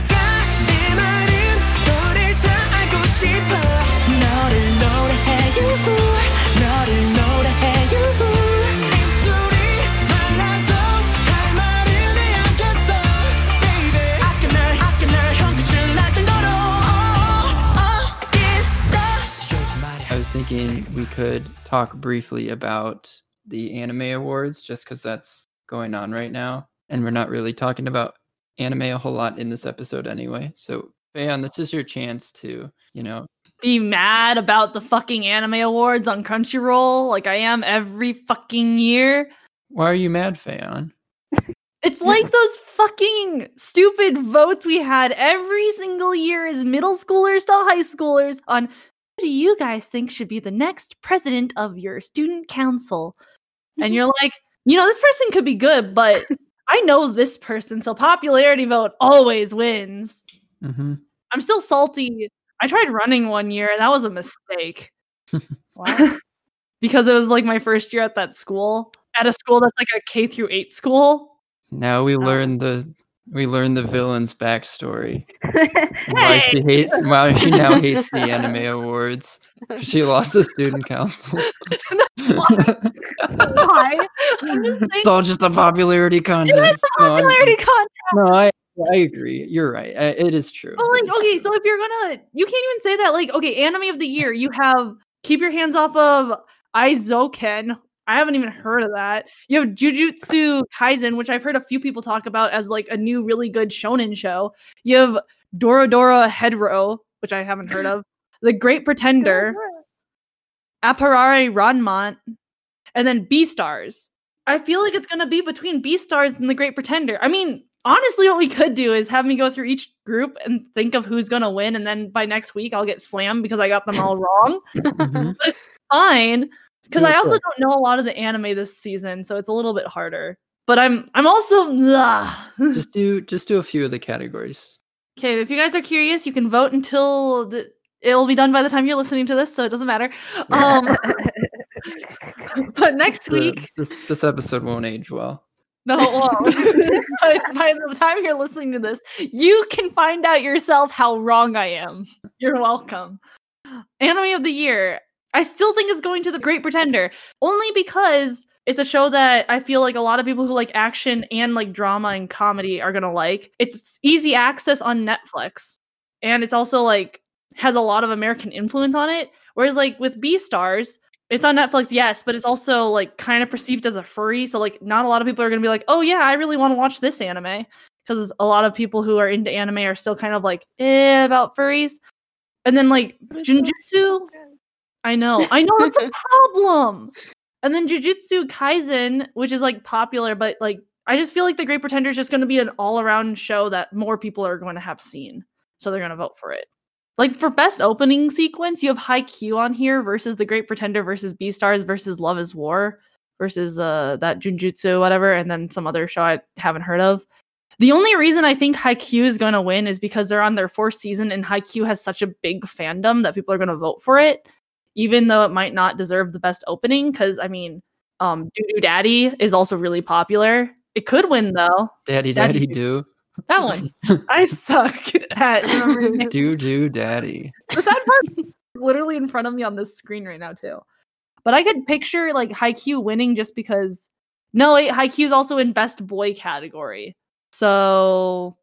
could talk briefly about the anime awards just because that's going on right now. And we're not really talking about anime a whole lot in this episode anyway. So, Bayon, this is your chance to, you know, Be mad about the fucking anime awards on Crunchyroll like I am every fucking year. why are you mad, Fayon? It's like those fucking stupid votes we had every single year as middle schoolers to high schoolers on do you guys think should be the next president of your student council? And you're like, you know, this person could be good, but I know this person, so popularity vote always wins. hmm I'm still salty. I tried running one year, and that was a mistake Wow. because it was like my first year at that school, at a school that's like a K through eight school. Now we Oh. learn the we learn the villain's backstory. and Why she hates why she now hates the anime awards. She lost the student council. Why? It's all just a popularity contest. a No, I'm- contest. No, I I agree. You're right. Uh, It is true. But like, okay, so if you're gonna, you can't even say that. Like, okay, anime of the year, you have keep your hands off of Eizouken. I haven't even heard of that. You have Jujutsu Kaisen, which I've heard a few people talk about as like a new really good shonen show. You have Dorohedoro, which I haven't heard of. The Great Pretender, Appare-Ranman, and then Beastars. I feel like it's gonna be between Beastars and the Great Pretender. I mean, honestly, what we could do is have me go through each group and think of who's gonna win, and then by next week I'll get slammed because I got them all wrong. Mhm. Fine, because I also don't know a lot of the anime this season, so it's a little bit harder. But I'm I'm also just do just do a few of the categories. okay. If you guys are curious, you can vote until the, it will be done by the time you're listening to this, so it doesn't matter. Um, but next The- week, this this episode won't age well. No, well, by, by the time you're listening to this, you can find out yourself how wrong I am. You're welcome. Anime of the year. I still think it's going to The Great Pretender, only because it's a show that I feel like a lot of people who like action and like drama and comedy are gonna like. It's easy access on Netflix, and it's also like has a lot of American influence on it. Whereas like with Beastars, it's on Netflix, yes, but it's also like kind of perceived as a furry. So like not a lot of people are gonna be like, oh yeah, I really want to watch this anime. Because a lot of people who are into anime are still kind of like, eh, about furries. And then like Jujutsu, I know, I know that's a problem. And then Jujutsu Kaisen, which is like popular, but like I just feel like The Great Pretender is just going to be an all-around show that more people are going to have seen, so they're going to vote for it. Like for best opening sequence, you have Haikyuu on here versus The Great Pretender versus Beastars versus Love Is War versus uh that Jujutsu whatever, and then some other show I haven't heard of. The only reason I think Haikyuu is going to win is because they're on their fourth season and Haikyuu has such a big fandom that people are going to vote for it, even though it might not deserve the best opening. Because I mean, um, Doo Doo Daddy is also really popular. It could win though. Daddy, Daddy daddy, do That one. I suck at remembering names. do do daddy. The sad part literally in front of me on this screen right now too. But I could picture like Haikyuu winning just because. No, wait, Haikyuu is also in best boy category, so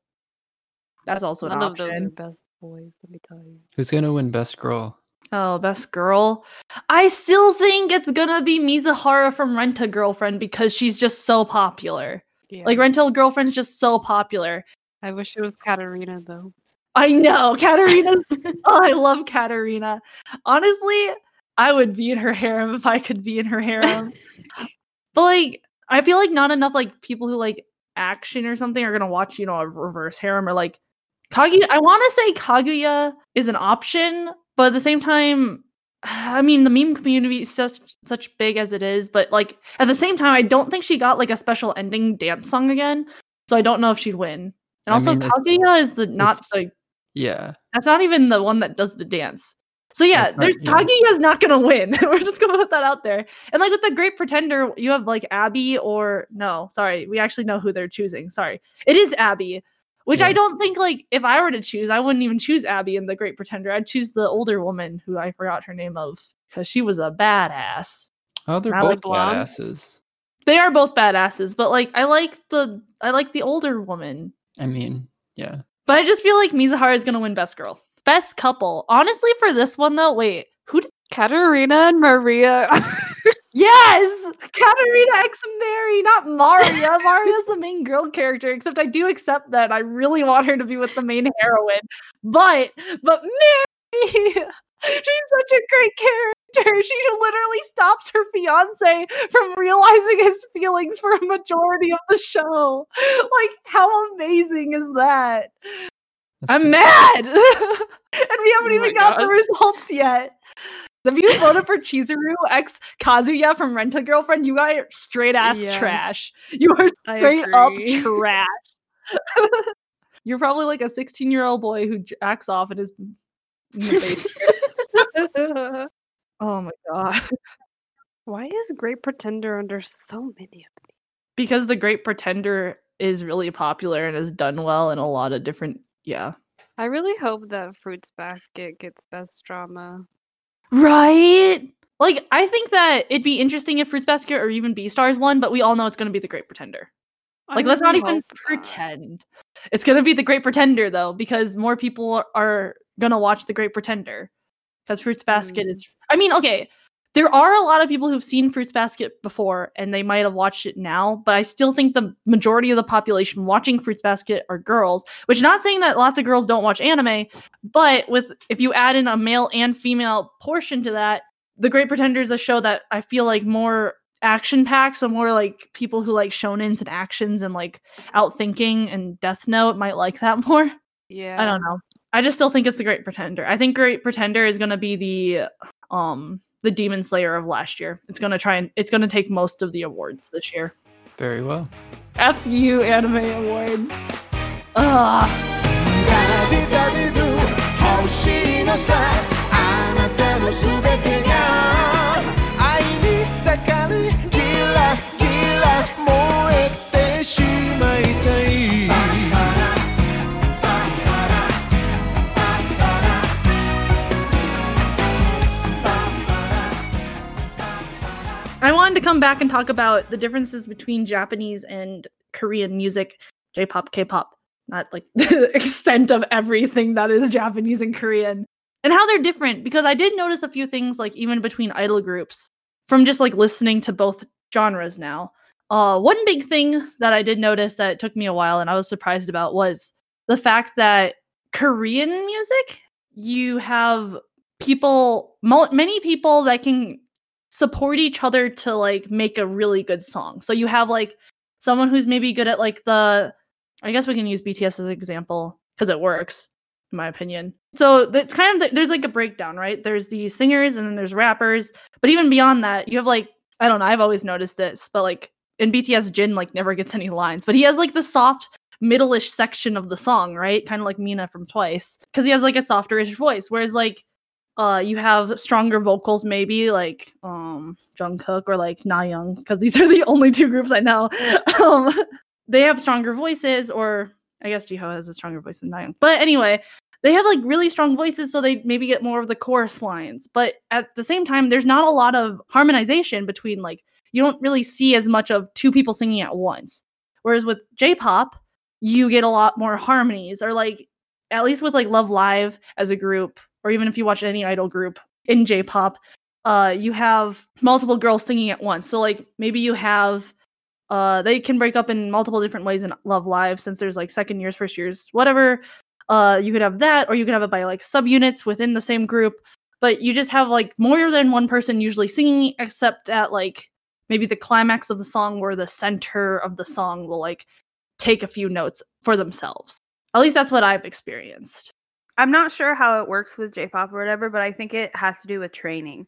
that's also an None of those are best boys, let me tell you. Who's gonna win best girl? Oh, best girl. I still think it's gonna be Mizuhara from Rent a Girlfriend because she's just so popular. Yeah. Like Rent a Girlfriend's just so popular. I wish it was Katarina though. I know, Katarina. oh, I love Katarina. Honestly, I would be in her harem if I could be in her harem. but like, I feel like not enough like people who like action or something are gonna watch, you know, a reverse harem or like Kaguya. I want to say Kaguya is an option, but at the same time, I mean, the meme community is just such big as it is. But like at the same time, I don't think she got like a special ending dance song again, so I don't know if she'd win. And I also, mean, Kaguya is the not the Yeah. that's not even the one that does the dance. So yeah, there's yeah. Kaguya's not gonna win. We're just gonna put that out there. And like with the Great Pretender, you have like Abby or no, sorry, we actually know who they're choosing. Sorry, it is Abby, which I don't think like if I were to choose, I wouldn't even choose Abby in the Great Pretender. I'd choose the older woman who I forgot her name of because she was a badass. Oh, they're Ally both Blonde? badasses. They are both badasses, but like I like the I like the older woman. I mean, yeah. But I just feel like Mizuhara is gonna win Best Girl. Best Couple. Honestly, for this one though, wait, who did Katarina and Maria. Yes, Katarina X Mary, not Maria. Maria's the main girl character. Except I do accept that I really want her to be with the main heroine. But but Mary, she's such a great character. She literally stops her fiance from realizing his feelings for a majority of the show. Like, how amazing is that? That's I'm mad, and we haven't Oh even got the results yet. Have you voted for Chizuru x Kazuya from Rent a Girlfriend? You guys are straight ass Yeah. trash. You are straight up trash. You're probably like a 16 year old boy who jacks off and his in the basement. Oh my god. Why is Great Pretender under so many of these? Because The Great Pretender is really popular and has done well in a lot of different yeah. I really hope that Fruits Basket gets best drama. Right? Like, I think that it'd be interesting if Fruits Basket or even Beastars won, but we all know it's gonna be the Great Pretender. Like, let's not even pretend. It's gonna be the Great Pretender though, because more people are, are gonna watch the Great Pretender. Because Fruits Basket Mm. is I mean, okay, there are a lot of people who've seen Fruits Basket before and they might have watched it now, but I still think the majority of the population watching Fruits Basket are girls, which not saying that lots of girls don't watch anime, but with if you add in a male and female portion to that, The Great Pretender is a show that I feel like more action packed, so more like people who like shonens and actions and like outthinking and Death Note might like that more. Yeah. I don't know. I just still think it's the Great Pretender. I think Great Pretender is gonna be the um the Demon Slayer of last year. It's gonna try and it's gonna take most of the awards this year. Very well. F you anime awards. Ugh. I wanted to come back and talk about the differences between Japanese and Korean music, J-pop, K-pop, not like the extent of everything that is Japanese and Korean, and how they're different. Because I did notice a few things, like even between idol groups, from just like listening to both genres now. Uh, one big thing that I did notice that took me a while and I was surprised about was the fact that Korean music, you have people, many people that can support each other to like make a really good song. So you have like someone who's maybe good at like the I guess we can use BTS as an example because it works in my opinion. So that's kind of the, there's like a breakdown, right? There's the singers and then there's rappers, but even beyond that, you have like I don't know, I've always noticed this, but like in BTS Jin like never gets any lines, but he has like the soft middle-ish section of the song, right? Kind of like Mina from Twice cuz he has like a softer-ish voice whereas like uh you have stronger vocals maybe like um Jungkook or like Nayeon because these are the only two groups I know. um they have stronger voices or I guess Jihyo has a stronger voice than Nayeon. But anyway, they have like really strong voices so they maybe get more of the chorus lines. But at the same time there's not a lot of harmonization between like you don't really see as much of two people singing at once. Whereas with J-pop, you get a lot more harmonies or like at least with like Love Live as a group or even if you watch any idol group in J-pop, uh, you have multiple girls singing at once. So like maybe you have uh they can break up in multiple different ways in Love Live since there's like second years, first years, whatever. Uh you could have that, or you could have it by like subunits within the same group. But you just have like more than one person usually singing, except at like maybe the climax of the song where the center of the song will like take a few notes for themselves. At least that's what I've experienced. I'm not sure how it works with J-pop or whatever, but I think it has to do with training.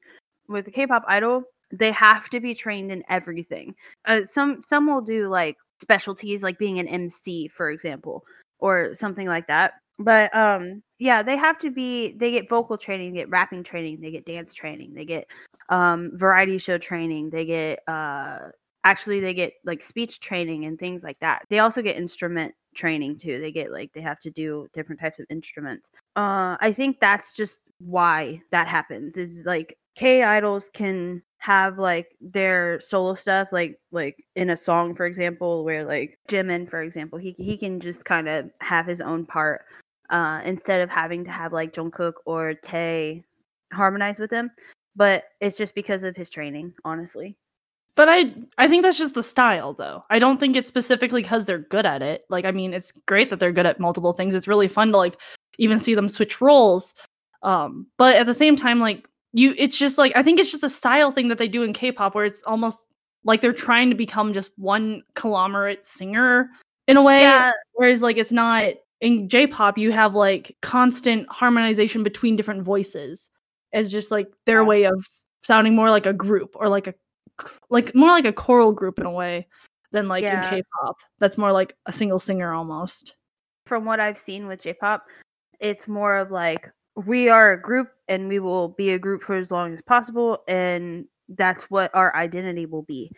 With the K-pop idol, they have to be trained in everything. Uh, some some will do like specialties, like being an MC, for example, or something like that. But um, yeah, they have to be. They get vocal training, they get rapping training, they get dance training, they get um, variety show training, they get uh, actually they get like speech training and things like that. They also get instrument training too. They get like they have to do different types of instruments. Uh I think that's just why that happens is like K idols can have like their solo stuff like like in a song for example where like Jimin for example he he can just kind of have his own part uh instead of having to have like Jungkook or Tae harmonize with him but it's just because of his training, honestly. But I I think that's just the style though. I don't think it's specifically because they're good at it. Like I mean, it's great that they're good at multiple things. It's really fun to like even see them switch roles. Um, but at the same time, like you it's just like I think it's just a style thing that they do in K-pop where it's almost like they're trying to become just one conglomerate singer in a way. Yeah. Whereas like it's not in J-pop, you have like constant harmonization between different voices as just like their way of sounding more like a group or like a like more like a choral group in a way than like Yeah. in K-pop. That's more like a single singer almost. From what I've seen with J-pop, it's more of like we are a group and we will be a group for as long as possible and that's what our identity will be.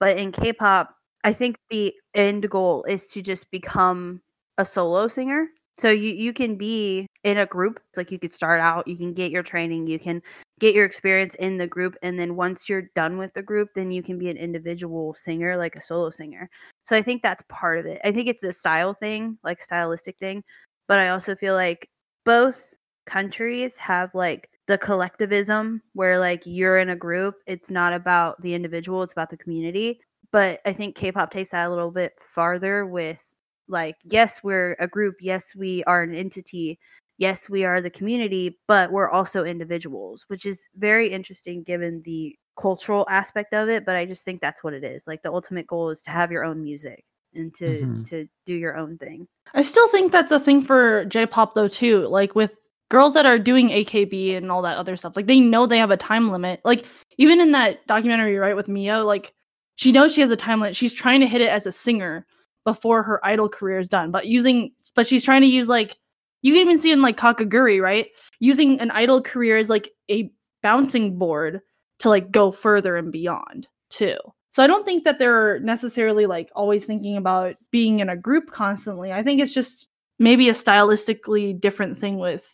But in K-pop, I think the end goal is to just become a solo singer. So you you can be in a group. It's like you could start out, you can get your training, you can get your experience in the group and then once you're done with the group, then you can be an individual singer like a solo singer. So I think that's part of it. I think it's the style thing, like stylistic thing, but I also feel like both countries have like the collectivism where like you're in a group, it's not about the individual, it's about the community. But I think K-pop takes that a little bit farther with like yes, we're a group, yes, we are an entity, yes, we are the community, but we're also individuals, which is very interesting given the cultural aspect of it, but I just think that's what it is. Like the ultimate goal is to have your own music and to Mhm. to do your own thing. I still think that's a thing for J-pop though too. Like with girls that are doing AKB and all that other stuff, like they know they have a time limit. Like even in that documentary, right, with Mio, like she knows she has a time limit. She's trying to hit it as a singer before her idol career is done. But using, but she's trying to use like you can even see in like Kakaguri, right, using an idol career as like a bouncing board to like go further and beyond too. So I don't think that they're necessarily like always thinking about being in a group constantly. I think it's just maybe a stylistically different thing with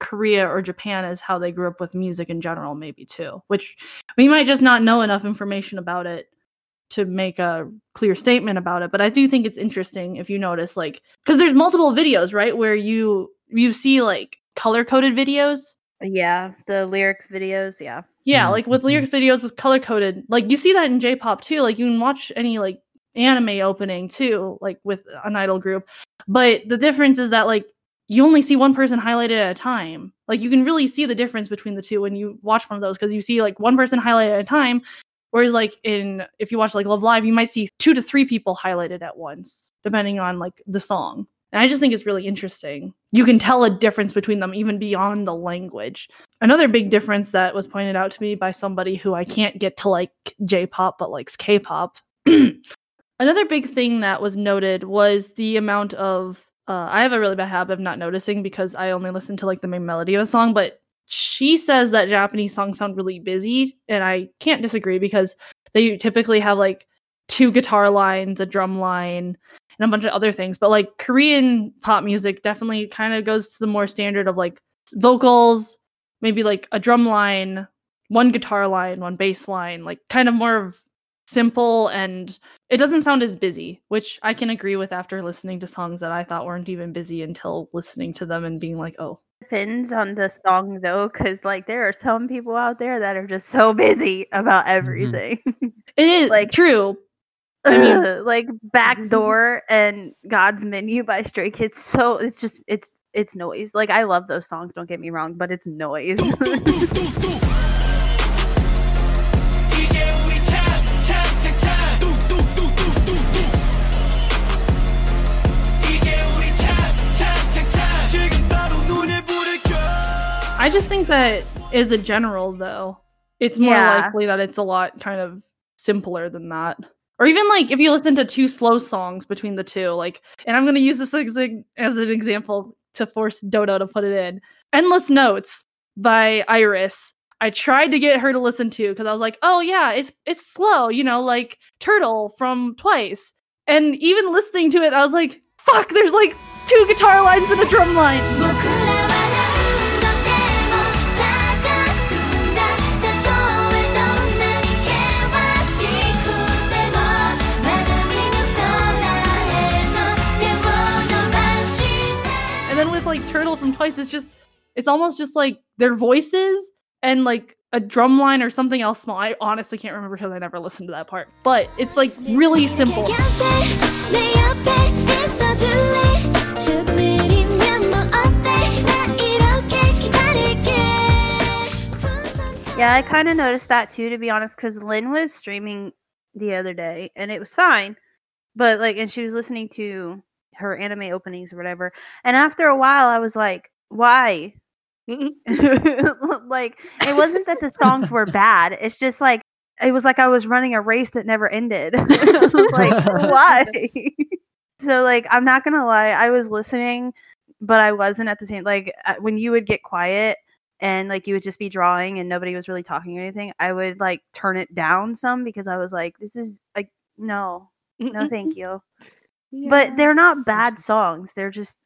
Korea or Japan as how they grew up with music in general, maybe too. Which we might just not know enough information about it to make a clear statement about it. But I do think it's interesting if you notice, like, because there's multiple videos, right, where you you see like color coded videos Yeah, the lyrics videos, yeah. yeah, Mhm, like with mhm. lyrics videos with color coded. Like you see that in J-pop too. Like you can watch any like anime opening too, like with an idol group. But the difference is that like you only see one person highlighted at a time. Like you can really see the difference between the two when you watch one of those because you see like one person highlighted at a time. Whereas like in if you watch like Love Live, you might see two to three people highlighted at once, depending on like the song. And I just think it's really interesting. You can tell a difference between them even beyond the language. Another big difference that was pointed out to me by somebody who I can't get to like J-pop but likes K-pop. Another big thing that was noted was the amount of uh, I have a really bad habit of not noticing because I only listen to like the main melody of a song, but she says that Japanese songs sound really busy, and I can't disagree because they typically have like two guitar lines, a drum line, and a bunch of other things. But like Korean pop music definitely kind of goes to the more standard of like vocals, maybe like a drum line, one guitar line, one bass line, like kind of more of simple and it doesn't sound as busy, which I can agree with after listening to songs that I thought weren't even busy until listening to them and being like, oh, Depends on the song though, because like there are some people out there that are just so busy about mm-hmm. everything. it is Like- like true. I mean- like Backdoor mm-hmm. and God's Menu by Stray Kids. So it's just it's it's noise. Like I love those songs, don't get me wrong, but it's noise. I just think that as a general though, it's more Yeah. likely that it's a lot kind of simpler than that. Or even like if you listen to two slow songs between the two, like and I'm gonna use this as, a- as an example to force Dodo to put it in. Endless Notes by Iris. I tried to get her to listen to because I was like, oh yeah, it's it's slow, you know, like Turtle from Twice. And even listening to it, I was like, fuck, there's like two guitar lines and a drum line. like Turtle from Twice, it's just it's almost just like their voices and like a drum line or something else small. I honestly can't remember because I never listened to that part. But it's like really simple. Yeah, I kind of noticed that too, to be honest, because Lynn was streaming the other day and it was fine. But like, and she was listening to her anime openings or whatever. And after a while, I was like, why? like, it wasn't that the songs were bad. It's just like, it was like I was running a race that never ended. Like, why? so, like, I'm not going to lie, I was listening, but I wasn't at the same, like, uh, when you would get quiet and like you would just be drawing and nobody was really talking or anything, I would like turn it down some because I was like, this is like, no, no, thank you. But they're not bad songs. They're just,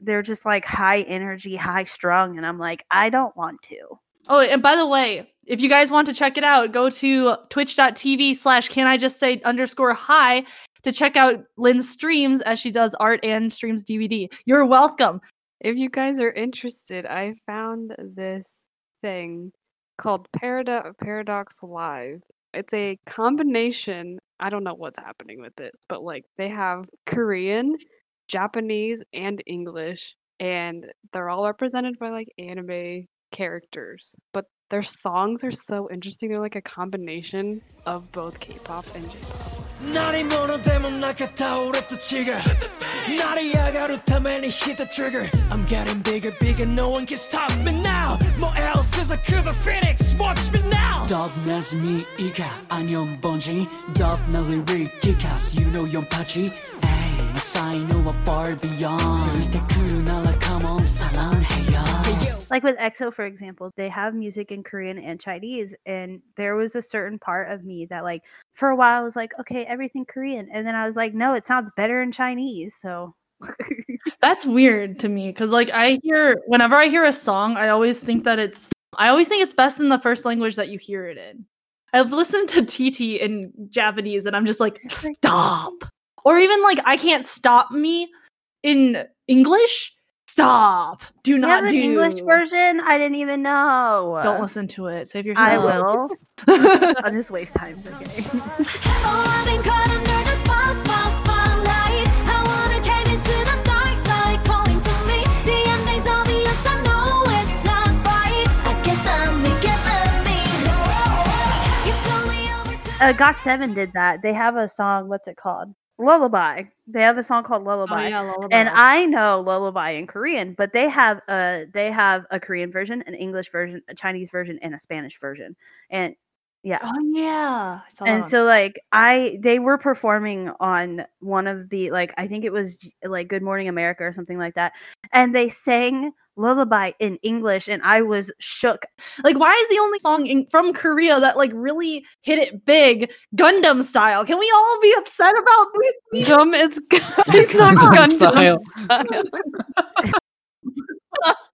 they're just like high energy, high strung. And I'm like, I don't want to. Oh, and by the way, if you guys want to check it out, go to twitch.tv slash can I just say underscore hi to check out Lynn's streams as she does art and streams DVD. You're welcome. If you guys are interested, I found this thing called Parado- Paradox Live. It's a combination. I don't know what's happening with it, but like they have Korean, Japanese, and English, and they're all represented by like anime characters. But their songs are so interesting. They're like a combination of both K-pop and J-pop. 何者でもなかった俺たちが成り上がるために hit the trigger I'm getting bigger bigger no one can stop me now Watch me now. You know my sign a far beyond. Come on Like with EXO, for example, they have music in Korean and Chinese, and there was a certain part of me that, like, for a while, I was like, okay, everything Korean, and then I was like, no, it sounds better in Chinese. So That's weird to me because, like, I hear whenever I hear a song, I always think that it's, I always think it's best in the first language that you hear it in. I've listened to TT in Japanese and I'm just like, stop. Or even like, I can't stop me in English. Stop. Do not have an do English version? I didn't even know. Don't listen to it. Save yourself. I will. I'll just waste time. Okay. Uh, Got Seven did that. They have a song. What's it called? Lullaby. They have a song called Oh, yeah, lullaby. and I know lullaby in Korean, but they have a they have a Korean version, an English version, a Chinese version, and a Spanish version. And yeah. Oh yeah. I saw that and so like I they were performing on one of the like I think it was like Good Morning America or something like that. And they sang lullaby in English and I was shook. like, why is the only song in, from Korea that like really hit it big Gundam style? Can we all be upset about this? Gum, it's it's not Gundam Gundam style.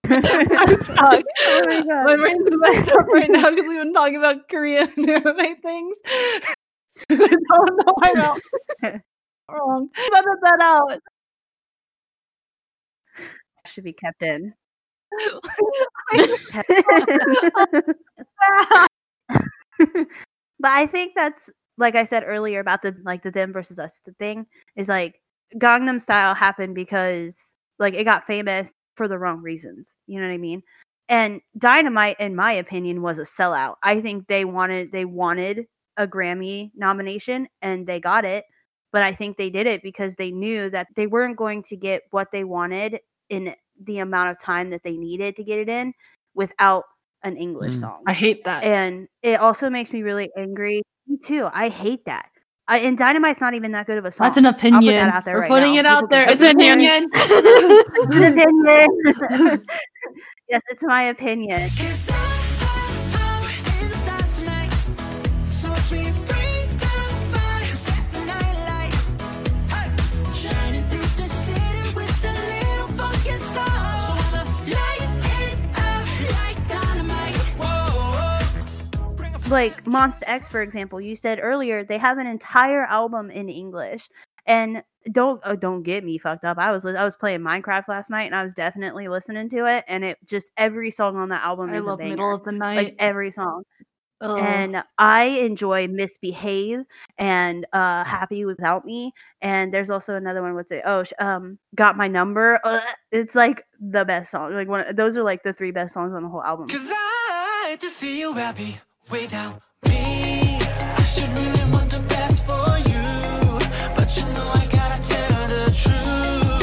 style. I suck. Oh my God. My brain's messed up right now because we've been talking about Korean anime things. I don't know why I'm wrong. Edit that out. Should be kept in. but I think that's like I said earlier about the like the them versus us the thing is like Gangnam Style happened because like it got famous for the wrong reasons. You know what I mean? And Dynamite, in my opinion, was a sellout. I think they wanted they wanted a Grammy nomination and they got it. But I think they did it because they knew that they weren't going to get what they wanted in the amount of time that they needed to get it in without an English Mm. song. I hate that. and it also makes me really angry. Me too. I hate that. I, and Dynamite's not even that good of a song. That's an I'll put opinion. that out there We're right putting now. it out People there. It's an opinion. It's an opinion. yes, it's my opinion. Like Monsta X, for example, you said earlier they have an entire album in English, And don't oh, don't get me fucked up. I was I was playing Minecraft last night and I was definitely listening to it and it just every song on that album I is love a middle of the night. Like every song. Ugh. And I enjoy Misbehave and uh Happy Without Me and there's also another one what's it? Oh, um Got My Number. Ugh, it's like the best song. Like one those are like the three best songs on the whole album. Cause I hate to see you happy without me. I should really want the best for you. But you know I gotta tell the truth.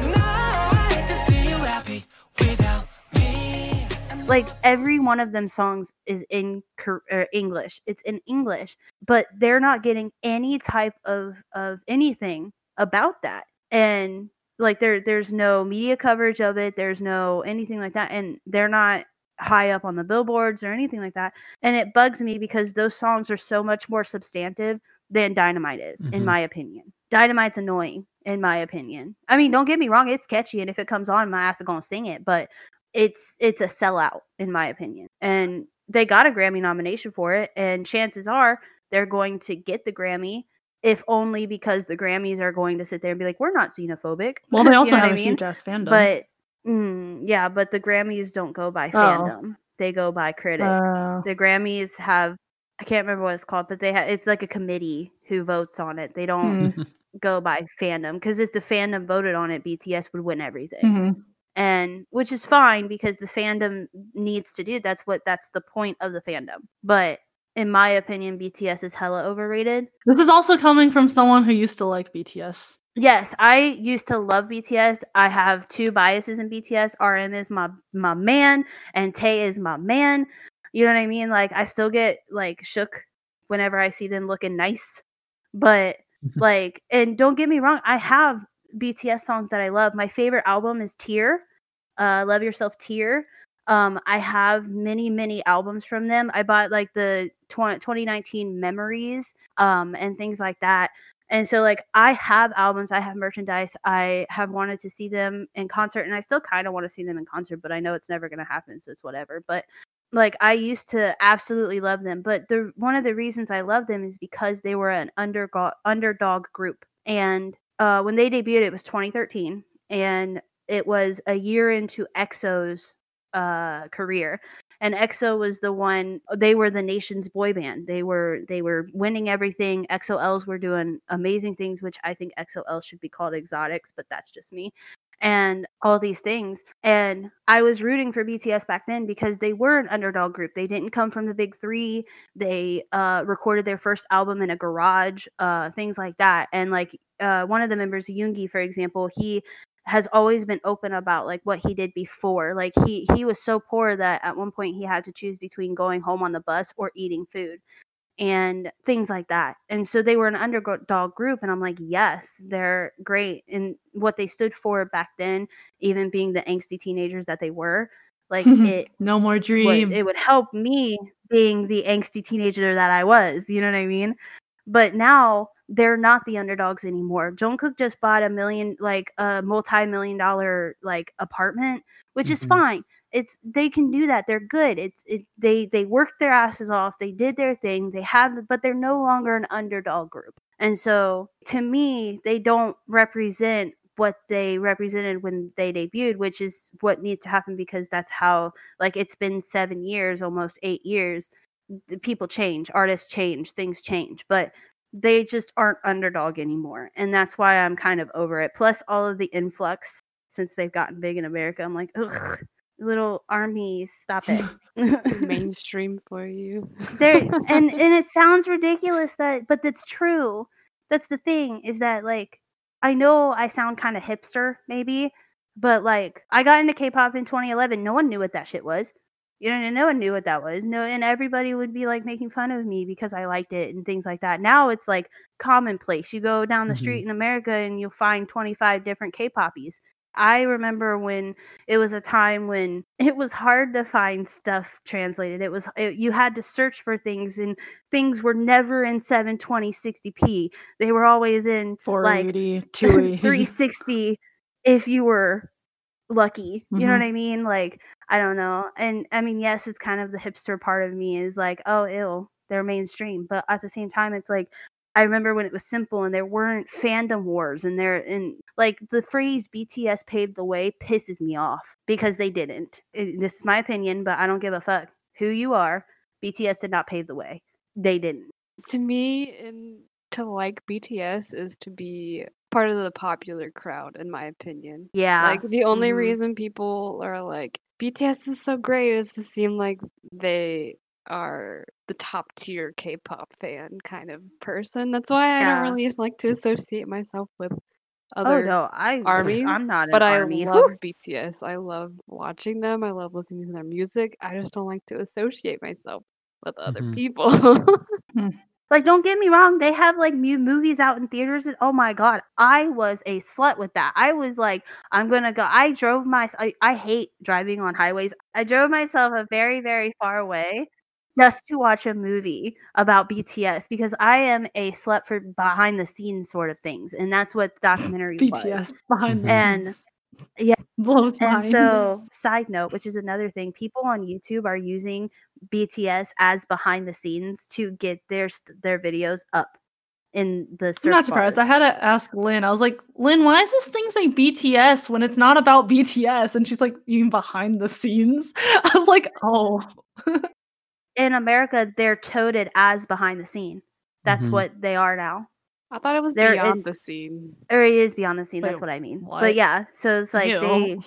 And I hate to see you happy without me. like every one of them songs is in er, English. It's in English, but they're not getting any type of of anything about that. And like there there's no media coverage of it. There's no anything like that and they're not high up on the billboards or anything like that. And it bugs me because those songs are so much more substantive than Dynamite is in Mhm. my opinion. Dynamite's annoying in my opinion. I mean, don't get me wrong, it's catchy and if it comes on my ass is going to sing it, but it's it's a sellout in my opinion and they got a grammy nomination for it and chances are they're going to get the grammy if only because the grammys are going to sit there and be like we're not xenophobic well, they You also know have I a mean? huge ass fandom. but mm, yeah but the grammys don't go by fandom. They go by critics. Oh. the grammys have i can't remember what it's called but they have it's like a committee who votes on it. They don't Mm, go by fandom because if the fandom voted on it bts would win everything. Mhm. and which is fine because the fandom needs to do that's what that's the point of the fandom. But in my opinion bts is hella overrated. This is also coming from someone who used to like BTS. Yes i used to love bts i have two biases in bts rm is my my man and tay is my man. You know what i mean? Like i still get like shook whenever i see them looking nice but like and don't get me wrong i have bts songs that i love. My favorite album is tear uh love yourself tear. Um i have many many albums from them. I bought like the 20, 2019 memories um and things like that and so like i have albums i have merchandise i have wanted to see them in concert and i still kind of want to see them in concert but i know it's never going to happen so it's whatever but like I used to absolutely love them, but the one of the reasons I love them is because they were an underdog underdog group. And uh, when they debuted, it was 2013, and it was a year into EXO's uh, career. And EXO was the one; they were the nation's boy band. They were they were winning everything. EXO-Ls were doing amazing things, which I think EXO-L should be called exotics, but that's just me and all these things. And I was rooting for BTS back then because they were an underdog group. They didn't come from the big three. They uh, recorded their first album in a garage, uh, things like that. And like uh, one of the members, Yoongi, for example, he has always been open about like what he did before. Like he he was so poor that at one point he had to choose between going home on the bus or eating food and things like that. And so they were an underdog group and I'm like, yes, they're great and what they stood for back then, even being the angsty teenagers that they were, like it no more would, dream. it would help me being the angsty teenager that I was, you know what I mean? But now they're not the underdogs anymore. Jungkook just bought a million like a multi-million dollar like apartment, which is Mhm. fine. It's they can do that. They're good. It's it, they they worked their asses off. They did their thing. They have but they're no longer an underdog group. And so to me, they don't represent what they represented when they debuted, which is what needs to happen because that's how like it's been 7 years, almost 8 years. The people change, artists change, things change, but they just aren't underdog anymore. And that's why I'm kind of over it. Plus all of the influx since they've gotten big in America. I'm like, ugh, little armies, stop it. Too mainstream for you. there and and it sounds ridiculous that but that's true. That's the thing is that like I know I sound kind of hipster maybe, but like I got into K-pop in 2011. No one knew what that shit was. You know, no one knew what that was. No, and everybody would be like making fun of me because I liked it and things like that. Now it's like commonplace. You go down the Mhm. street in America and you'll find 25 different K-poppies. I remember when it was a time when it was hard to find stuff translated. It was it, you had to search for things and things were never in 720 60p. They were always in like 480, 280. 360 if you were lucky. You know Mhm. what I mean? Like I don't know. And I mean, yes, it's kind of the hipster part of me is like, oh, ill, they're mainstream. But at the same time, it's like I remember when it was simple and there weren't fandom wars and there and like the phrase BTS paved the way pisses me off because they didn't. It- this is my opinion, but I don't give a fuck who you are. BTS did not pave the way. They didn't. To me, and to like BTS is to be part of the popular crowd, in my opinion. Yeah. Like the only Mhm. reason people are like BTS is so great is to seem like they are the top tier K-pop fan kind of person. That's why I Yeah. don't really like to associate myself with oh other no, I armies, I'm not an but I army. love BTS. I love watching them. I love listening to their music. I just don't like to associate myself with other Mhm. people. Like, don't get me wrong, they have like mu- movies out in theaters, and oh my god, I was a slut with that. I was like, I'm gonna go. I drove my. I, I hate driving on highways. I drove myself a very, very far away just to watch a movie about BTS because I am a slut for behind the scenes sort of things, and that's what the documentary was. BTS behind the And- scenes. Yeah. blows And mind. so, side note, which is another thing, people on YouTube are using BTS as behind the scenes to get their their videos up in the search I'm not surprised. I had to ask Lynn. I was like, Lynn, why is this thing say BTS when it's not about BTS? And she's like, you mean behind the scenes? I was like, oh. In America, they're toted as behind the scene. That's Mhm. what they are now. I thought it was There beyond is- the scene. Or it is beyond the scene. that's what I mean. what? But yeah, so it's like Ew. they,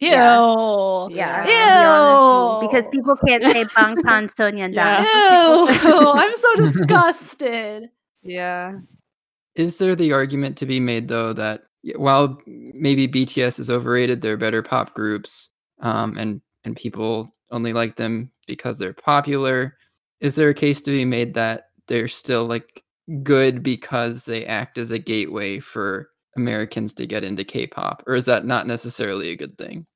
Ew. Yeah. Yeah. it's beyond the scene because people can't say Bangtan Sonyeondan. Yeah. Ew. I'm so disgusted. Yeah. Is there the argument to be made though that while maybe BTS is overrated, they're better pop groups, um, and and people only like them because they're popular? Is there a case to be made that they're still like good because they act as a gateway for Americans to get into K-pop, or is that not necessarily a good thing?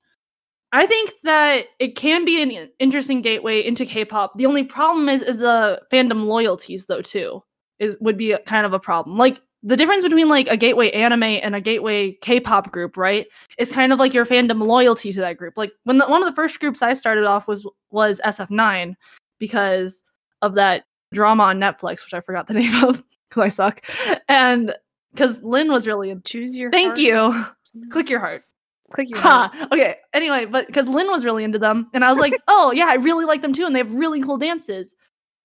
I think that it can be an interesting gateway into K-pop. The only problem is is the fandom loyalties though too. Is would be kind of a problem. Like the difference between like a gateway anime and a gateway K-pop group, right? Is kind of like your fandom loyalty to that group. Like when the, one of the first groups I started off was was SF9 because of that drama on Netflix, which I forgot the name of because I suck, and because Lynn was really. in- Choose your Thank heart. you. Click your heart. Click your heart. Ha! Okay. Anyway, but because Lynn was really into them, and I was like, oh yeah, I really like them too, and they have really cool dances.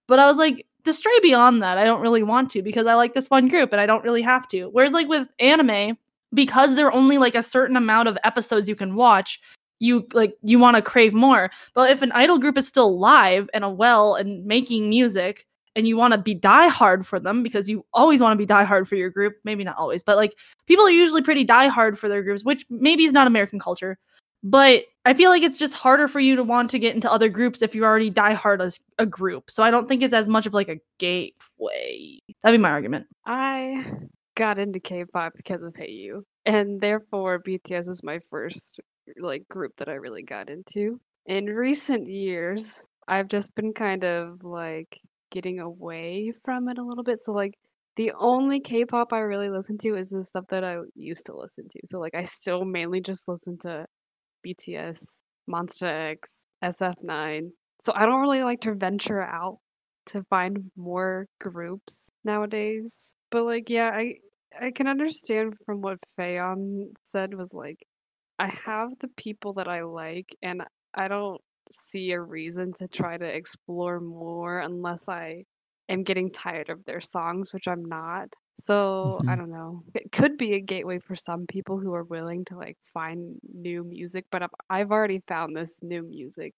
But I was like, to stray beyond that, I don't really want to because I like this one group, and I don't really have to. Whereas like with anime, because there are only like a certain amount of episodes you can watch, you like you want to crave more. But if an idol group is still live and a well and making music, and you want to be diehard for them because you always want to be diehard for your group, maybe not always, but like people are usually pretty diehard for their groups, which maybe is not American culture. But I feel like it's just harder for you to want to get into other groups if you're already diehard as a group. So I don't think it's as much of like a gateway. That'd be my argument. I got into K-pop because of Hayu, and therefore BTS was my first like group that I really got into. In recent years, I've just been kind of like getting away from it a little bit. So like the only K-pop I really listen to is the stuff that I used to listen to. So like I still mainly just listen to BTS, Monsta X, SF9. So I don't really like to venture out to find more groups nowadays. But like yeah, I I can understand from what Fayon said was like I have the people that I like and I don't see a reason to try to explore more unless I am getting tired of their songs, which I'm not. So I Mhm. don't know. It could be a gateway for some people who are willing to like find new music, but I've, I've already found this new music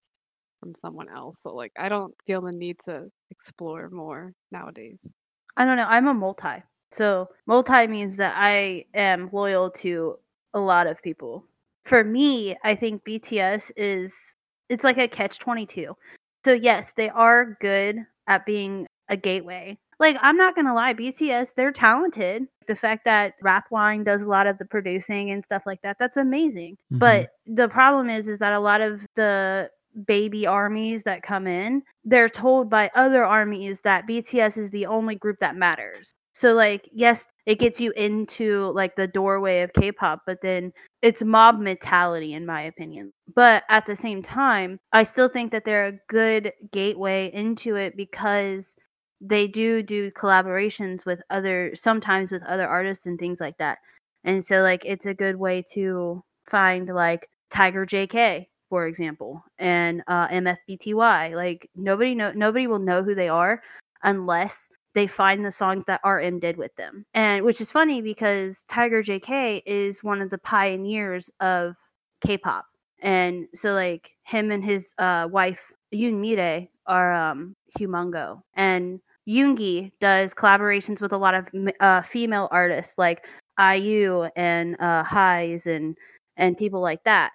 from someone else. So like I don't feel the need to explore more nowadays. I don't know. I'm a multi. So multi means that I am loyal to a lot of people. For me, I think BTS is it's like a catch 22. So yes, they are good at being a gateway. Like I'm not going to lie, BTS, they're talented. The fact that Rapline does a lot of the producing and stuff like that, that's amazing. Mhm. But the problem is is that a lot of the baby armies that come in, they're told by other armies that BTS is the only group that matters. So like yes, it gets you into like the doorway of K-pop, but then it's mob mentality in my opinion. But at the same time, I still think that they're a good gateway into it because they do do collaborations with other sometimes with other artists and things like that. And so like it's a good way to find like Tiger JK for example and uh MFBTY like nobody know nobody will know who they are unless they find the songs that RM did with them. And which is funny because Tiger JK is one of the pioneers of K-pop. And so like him and his uh wife Yoon Mi-rae are um humongo. And Yoongi does collaborations with a lot of uh, female artists like IU and uh Heize and and people like that.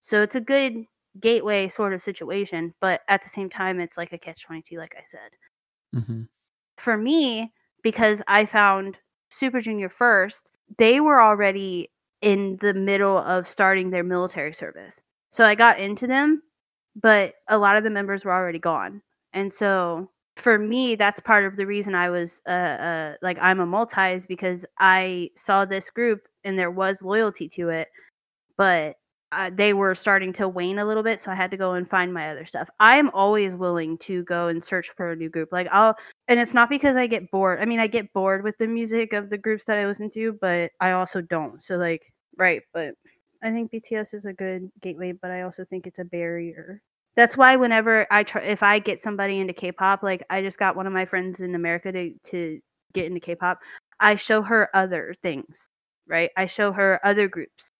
So it's a good gateway sort of situation, but at the same time it's like a catch 22 like I said hmm for me, because I found Super Junior first, they were already in the middle of starting their military service. So I got into them, but a lot of the members were already gone. And so for me, that's part of the reason I was uh, uh like I'm a multi is because I saw this group and there was loyalty to it, but uh, they were starting to wane a little bit, so I had to go and find my other stuff. I am always willing to go and search for a new group. Like I'll, and it's not because I get bored. I mean, I get bored with the music of the groups that I listen to, but I also don't. So like, right, but I think BTS is a good gateway, but I also think it's a barrier. That's why whenever I try, if I get somebody into K-pop, like I just got one of my friends in America to to get into K-pop, I show her other things, right? I show her other groups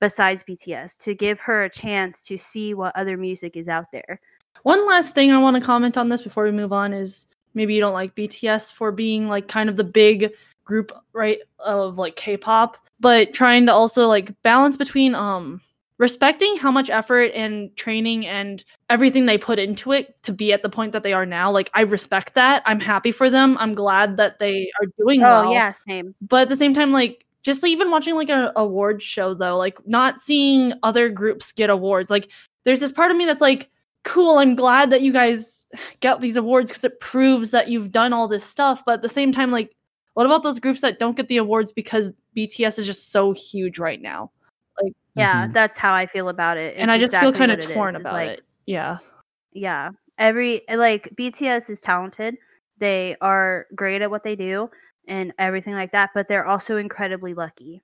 besides BTS to give her a chance to see what other music is out there. One last thing I want to comment on this before we move on is maybe you don't like BTS for being like kind of the big group right of like K-pop, but trying to also like balance between um respecting how much effort and training and everything they put into it to be at the point that they are now. Like I respect that. I'm happy for them. I'm glad that they are doing well Oh yeah, same. but at the same time like just even watching like a award show though like not seeing other groups get awards like there's this part of me that's like cool i'm glad that you guys get these awards because it proves that you've done all this stuff but at the same time like what about those groups that don't get the awards because bts is just so huge right now Like, Yeah, Mhm. that's how I feel about it. and i just exactly feel kind of what it torn is. It's about like, it yeah Yeah, every like BTS is talented. They are great at what they do and everything like that, but they're also incredibly lucky.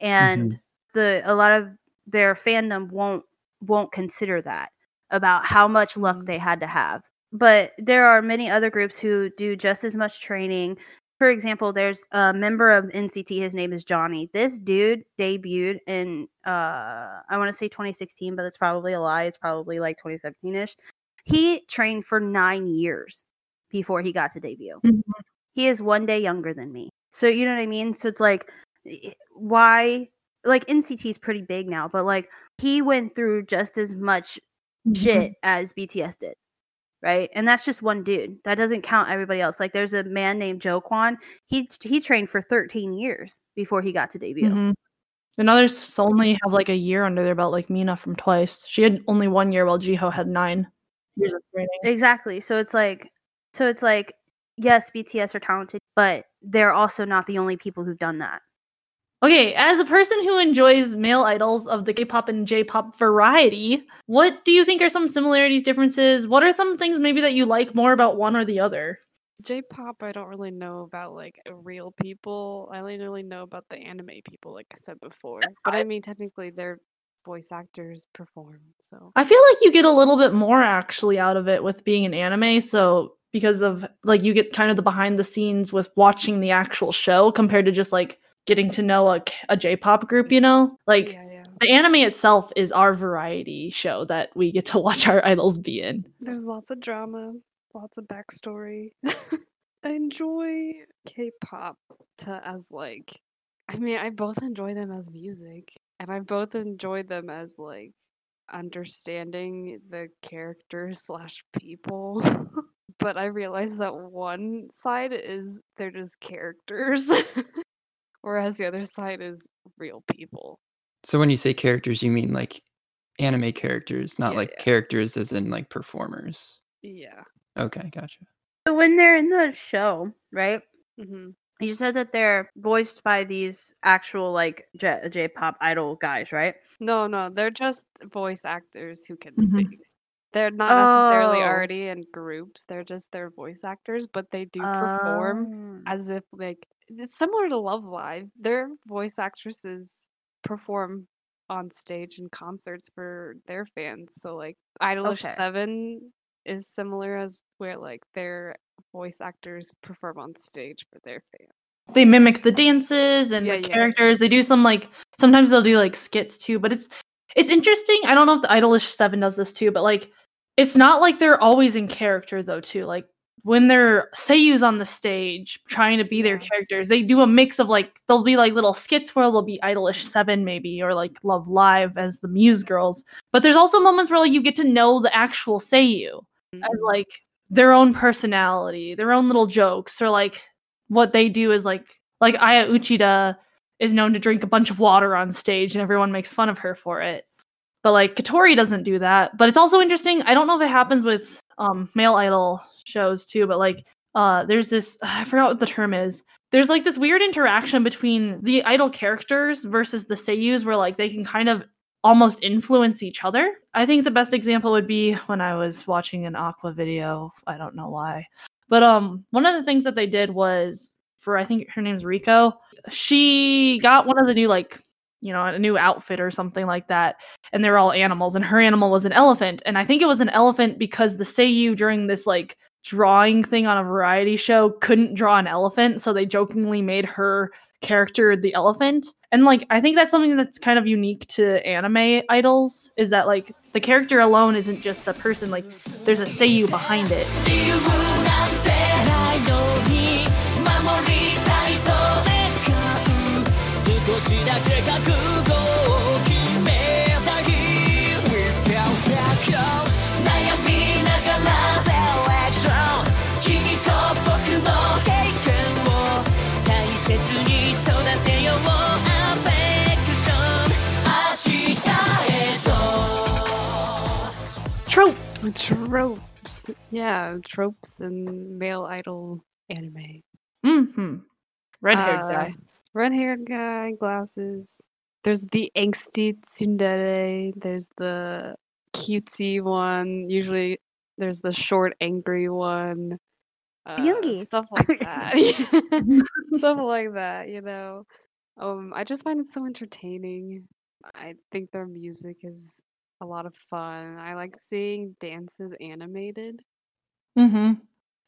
And the a lot of their fandom won't won't consider that about how much luck Mhm. they had to have. But there are many other groups who do just as much training. For example, there's a member of NCT. His name is Johnny. This dude debuted in uh I want to say 2016, but that's probably a lie. It's probably like 2017ish. He trained for nine years before he got to debut. Mhm. He is one day younger than me. So you know what I mean? So it's like why like NCT is pretty big now, but like he went through just as much shit as BTS did. Right? And that's just one dude. That doesn't count everybody else. Like there's a man named Jo Kwon. He he trained for 13 years before he got to debut. Mhm. and others only have like a year under their belt like mina from twice she had only one year while Jihyo had nine years of training Exactly. So it's like so it's like yes, BTS are talented, but they're also not the only people who've done that. Okay, as a person who enjoys male idols of the K-pop and J-pop variety, what do you think are some similarities, differences? What are some things maybe that you like more about one or the other? J-pop, I don't really know about like real people. I only really know about the anime people, like I said before. But I mean, technically, their voice actors perform. So I feel like you get a little bit more actually out of it with being an anime, so because of like you get kind of the behind the scenes with watching the actual show compared to just like getting to know a, a J-pop group, you know? Like yeah, yeah. the anime itself is our variety show that we get to watch our idols be in. There's lots of drama, lots of backstory. I enjoy K-pop to as like, I mean, I both enjoy them as music, and I both enjoy them as like understanding the characters slash people. but I realize that one side is they're just characters, whereas the other side is real people. So when you say characters, you mean like anime characters, not Yeah, like yeah. characters as in like performers. Yeah. Okay, gotcha. So when they're in the show, right? hmm You said that they're voiced by these actual like J- J-pop idol guys, right? No, no, they're just voice actors who can Mhm. sing. They're not necessarily Oh. already in groups. They're just their voice actors, but they do perform Um, as if like it's similar to Love Live. Their voice actresses perform on stage in concerts for their fans. So like Idolish Okay. Seven is similar as where like their voice actors perform on stage for their fans. they mimic the dances and Yeah, the yeah. characters. They do some like sometimes they'll do like skits too, but it's it's interesting. I don't know if the Idolish Seven does this too, but like it's not like they're always in character though too. Like when they're seiyus on the stage trying to be their characters, they do a mix of like they'll be like little skits where they'll be Idolish Seven maybe or like Love Live as the Muse girls. But there's also moments where like you get to know the actual seiyu as like their own personality, their own little jokes, or like what they do is like like Aya Uchida is known to drink a bunch of water on stage and everyone makes fun of her for it. But like Kotori doesn't do that. But it's also interesting. I don't know if it happens with um male idol shows too, but like uh there's this I forgot what the term is. There's like this weird interaction between the idol characters versus the seiyus where like they can kind of almost influence each other. I think the best example would be when I was watching an Aqours video. I don't know why. But um one of the things that they did was for I think her name's Riko, she got one of the new like you know, a new outfit or something like that. And they're all animals, and her animal was an elephant. And I think it was an elephant because the Seiyu during this like drawing thing on a variety show couldn't draw an elephant, so they jokingly made her character the elephant. And like I think that's something that's kind of unique to anime idols is that like the character alone isn't just the person, like there's a Seiyu behind it. Tropes. Yeah, tropes in male idol anime. Mm-hmm. Red haired Uh, guy. Red haired guy, glasses. There's the angsty tsundere. There's the cutesy one. Usually there's the short, angry one. Uh, Yoongi. Stuff like that. stuff like that, you know. Um, I just find it so entertaining. I think their music is a lot of fun. I like seeing dances animated. Mm-hmm.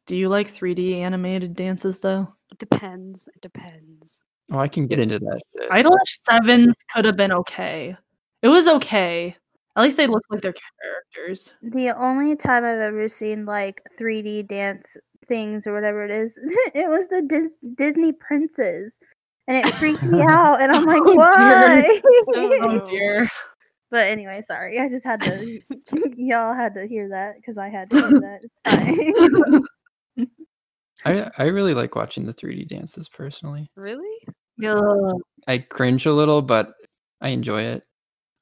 Do you like 3D animated dances though? It depends. It depends. Oh, I can get into that shit. Idolish Sevens could have been okay. It was okay. At least they looked like their characters. The only time I've ever seen like 3D dance things or whatever it is, it was the Dis- Disney princes. And it freaked me out. And I'm like, Oh, dear. why? Oh, Oh dear. but anyway, sorry. I just had to, y'all had to hear that because I had to hear that. It's fine. I I really like watching the 3D dances personally. Really? Yeah. I cringe a little, but I enjoy it.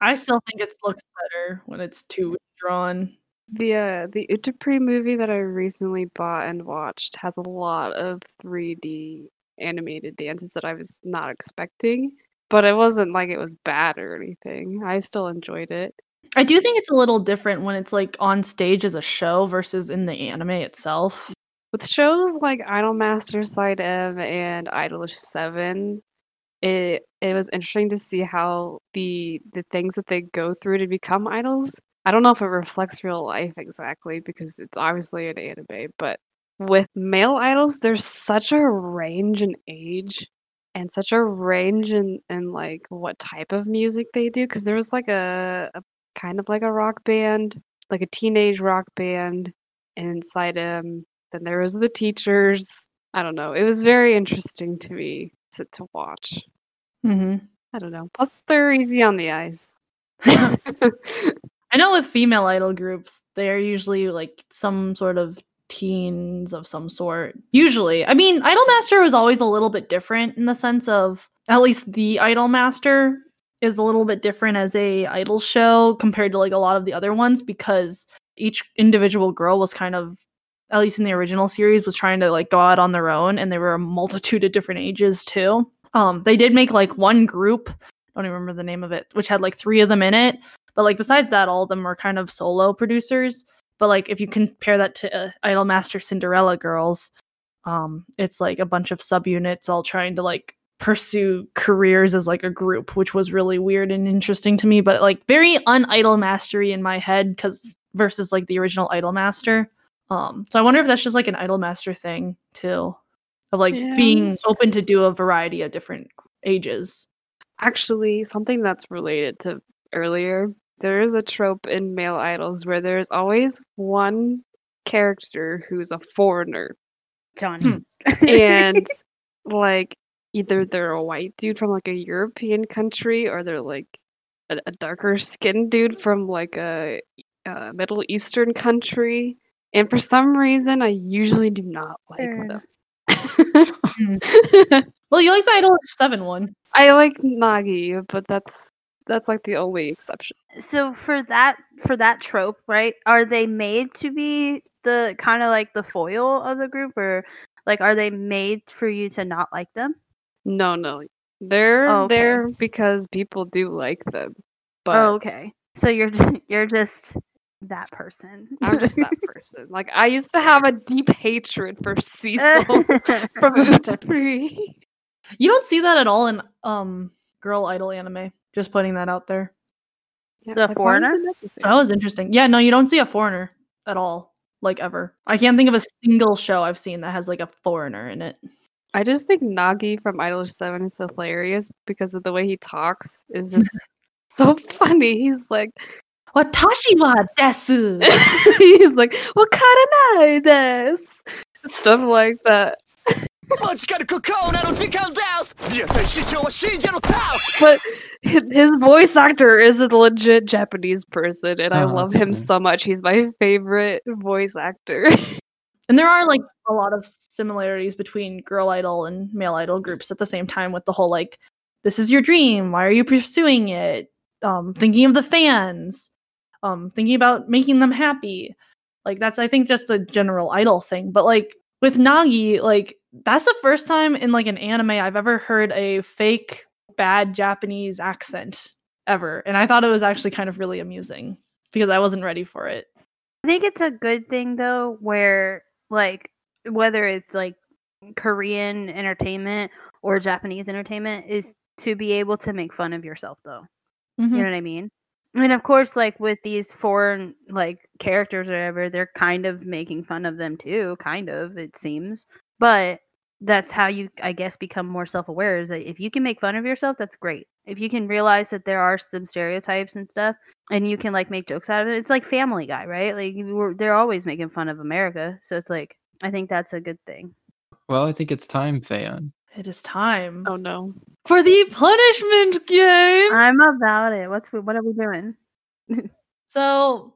I still think it looks better when it's too drawn. The uh, the Utapri movie that I recently bought and watched has a lot of 3D animated dances that I was not expecting, but it wasn't like it was bad or anything. I still enjoyed it. I do think it's a little different when it's like on stage as a show versus in the anime itself. With shows like Idolmaster Side M and Idolish 7, it it was interesting to see how the the things that they go through to become idols. I don't know if it reflects real life exactly because it's obviously an anime, but with male idols, there's such a range in age and such a range in, in like what type of music they do. Because there was like a, a kind of like a rock band, like a teenage rock band in Side M. Then there was the teachers. I don't know. It was very interesting to me to, to watch. Mm-hmm. I don't know. Plus, they're easy on the eyes. I know with female idol groups, they're usually like some sort of teens of some sort. Usually. I mean, Idolmaster was always a little bit different in the sense of at least the Idolmaster is a little bit different as a idol show compared to like a lot of the other ones because each individual girl was kind of at least in the original series was trying to like go out on their own and they were a multitude of different ages too. Um they did make like one group, I don't even remember the name of it, which had like three of them in it, But like besides that, all of them were kind of solo producers. But like if you compare that to uh, Idolmaster Cinderella Girls, um, it's like a bunch of subunits all trying to like pursue careers as like a group, which was really weird and interesting to me. But like very un-idol mastery in my head because versus like the original Idolmaster. Um, so I wonder if that's just like an Idolmaster thing too, of like Yeah. being open to do a variety of different ages. Actually, something that's related to earlier, there is a trope in male idols where there's always one character who's a foreigner. Johnny. Hmm. And like either they're a white dude from like a European country or they're like a, a darker skinned dude from like a, a Middle Eastern country. And for some reason, I usually do not like Fair them. Hmm. Well, you like the Idol Seven one. I like Nagi, but that's that's like the only exception. so for that for that trope, right? Are they made to be the kind of like the foil of the group, or like are they made for you to not like them? No, no. They're Oh, okay. there because people do like them. But oh, okay. So you're just, you're just that person. I'm just that person. Like I used to have a deep hatred for Cecil from Utapri. You don't see that at all in um girl idol anime. Just putting that out there. Yeah, the like, foreigner? So that was interesting. Yeah, no, you don't see a foreigner at all, like ever. I can't think of a single show I've seen that has like a foreigner in it. I just think Nagi from Idol 7 is hilarious because of the way he talks is just so funny. He's like, Watashi wa desu. He's like, Wakaranai desu. Stuff like that. but his voice actor is a legit Japanese person, and I Oh, love him funny. so much. He's my favorite voice actor. And there are like a lot of similarities between girl idol and male idol groups at the same time with the whole like this is your dream, why are you pursuing it? Um thinking of the fans, um thinking about making them happy. Like that's I think just a general idol thing, but like with Nagi, like that's the first time in like an anime I've ever heard a fake bad Japanese accent ever. And I thought it was actually kind of really amusing because I wasn't ready for it. I think it's a good thing though, where like whether it's like Korean entertainment or Japanese entertainment is to be able to make fun of yourself though. Mhm. You know what I mean? I mean, of course, like with these foreign like characters or whatever, they're kind of making fun of them too, kind of, it seems. But that's how you, I guess, become more self aware is that if you can make fun of yourself, that's great. If you can realize that there are some stereotypes and stuff and you can like make jokes out of it, it's like Family Guy, right? Like you were, they're always making fun of America. So it's like, I think that's a good thing. Well, I think it's time, Fayon. It is time oh no. for the punishment game. I'm about it. What's, what are we doing? So,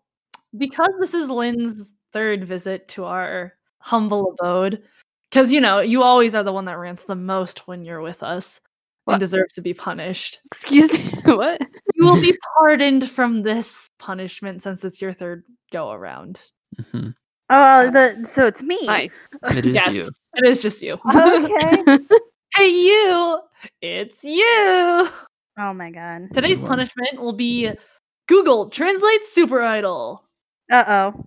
because this is Lynn's third visit to our humble abode, because you know, you always are the one that rants the most when you're with us What? and deserve to be punished. Excuse me. What? You will be pardoned from this punishment since it's your third go around. Mhm. Oh, the, so it's me. Nice. It is yes, you. it is just you. Okay. hey, you! It's you! oh my God. Today's Wow. punishment will be Google Translate Super Idol. Uh oh.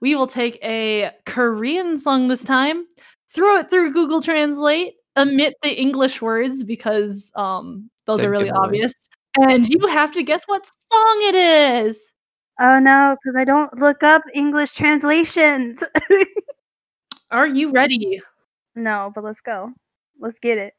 we will take a Korean song this time, throw it through Google Translate, omit the English words because um those Big are really giveaway. obvious, and you have to guess what song it is. Oh no, because I don't look up English translations. Are you ready? no, but let's go. Let's get it.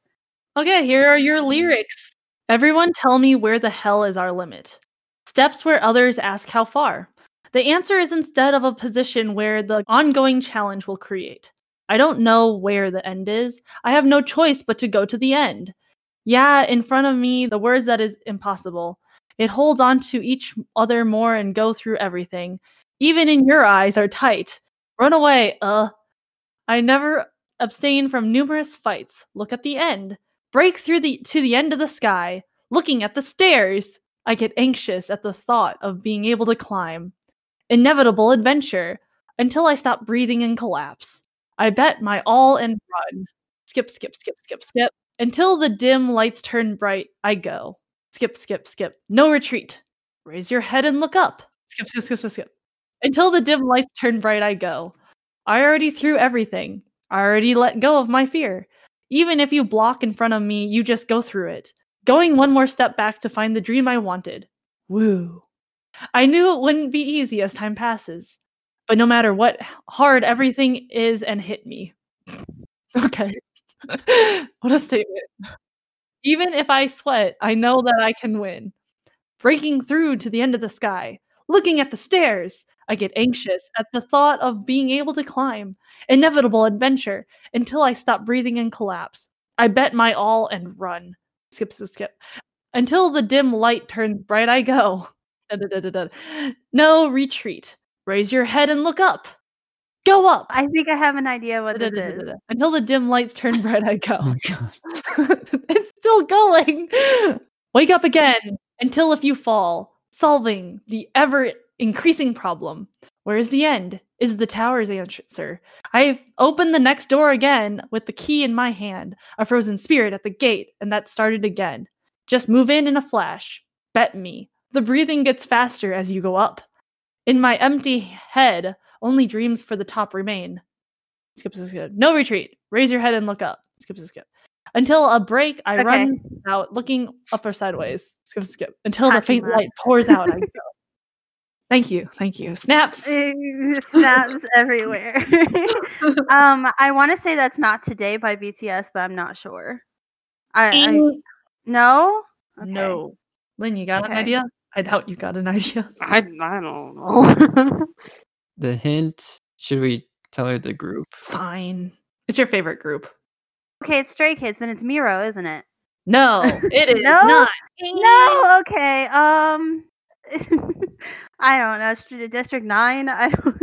Okay, here are your lyrics. Everyone tell me where the hell is our limit? Steps where others ask how far. The answer is instead of a position where the ongoing challenge will create. I don't know where the end is. I have no choice but to go to the end. Yeah, in front of me, the words that is impossible. It holds on to each other more and go through everything. Even in your eyes are tight. Run away, uh. I never abstain from numerous fights. Look at the end break through the to the end of the sky, looking at the stairs. I get anxious at the thought of being able to climb. Inevitable adventure until I stop breathing and collapse. I bet my all and run. Skip, skip, skip, skip, skip. Until the dim lights turn bright, I go. Skip, skip, skip. No retreat. Raise your head and look up. Skip, skip, skip, skip, skip. Until the dim lights turn bright, I go. I already threw everything. I already let go of my fear. Even if you block in front of me, you just go through it. Going one more step back to find the dream I wanted. Woo. I knew it wouldn't be easy as time passes. But no matter what hard everything is and hit me. okay. what a statement. Even if I sweat, I know that I can win. Breaking through to the end of the sky, looking at the stairs, I get anxious at the thought of being able to climb. Inevitable adventure until I stop breathing and collapse. I bet my all and run. Skip, skip, skip. Until the dim light turns bright, I go. Da-da-da-da-da. No retreat. Raise your head and look up. Go up. I think I have an idea what this is. Until the dim lights turn bright, I go. Oh it's still going. Wake up again until if you fall, solving the ever increasing problem. Where is the end? Is the tower's answer. I've opened the next door again with the key in my hand, a frozen spirit at the gate, and that started again. Just move in in a flash. Bet me. The breathing gets faster as you go up. In my empty head, only dreams for the top remain. Skip, skip, skip. No retreat. Raise your head and look up. Skip, skip, skip. Until a break, I Okay. run out looking up or sideways. Skip, skip, skip. Until the faint light pours out, I go. Thank you. Thank you. Snaps. Snaps everywhere. um, I want to say that's not today by BTS, but I'm not sure. I, I no. Okay. No. Lynn, you got an idea? I doubt you got an idea. I, I don't know. The hint. Should we tell her the group? Fine. It's your favorite group. Okay, it's Stray Kids, then it's Miroh, isn't it? No, it is No? not. No. Okay. Um, I don't know. St- District Nine. I don't.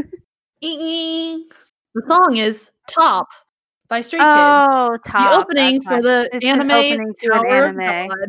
The song is Top by Stray Kids. Oh, top. the opening for the It's an anime opening to an anime. God.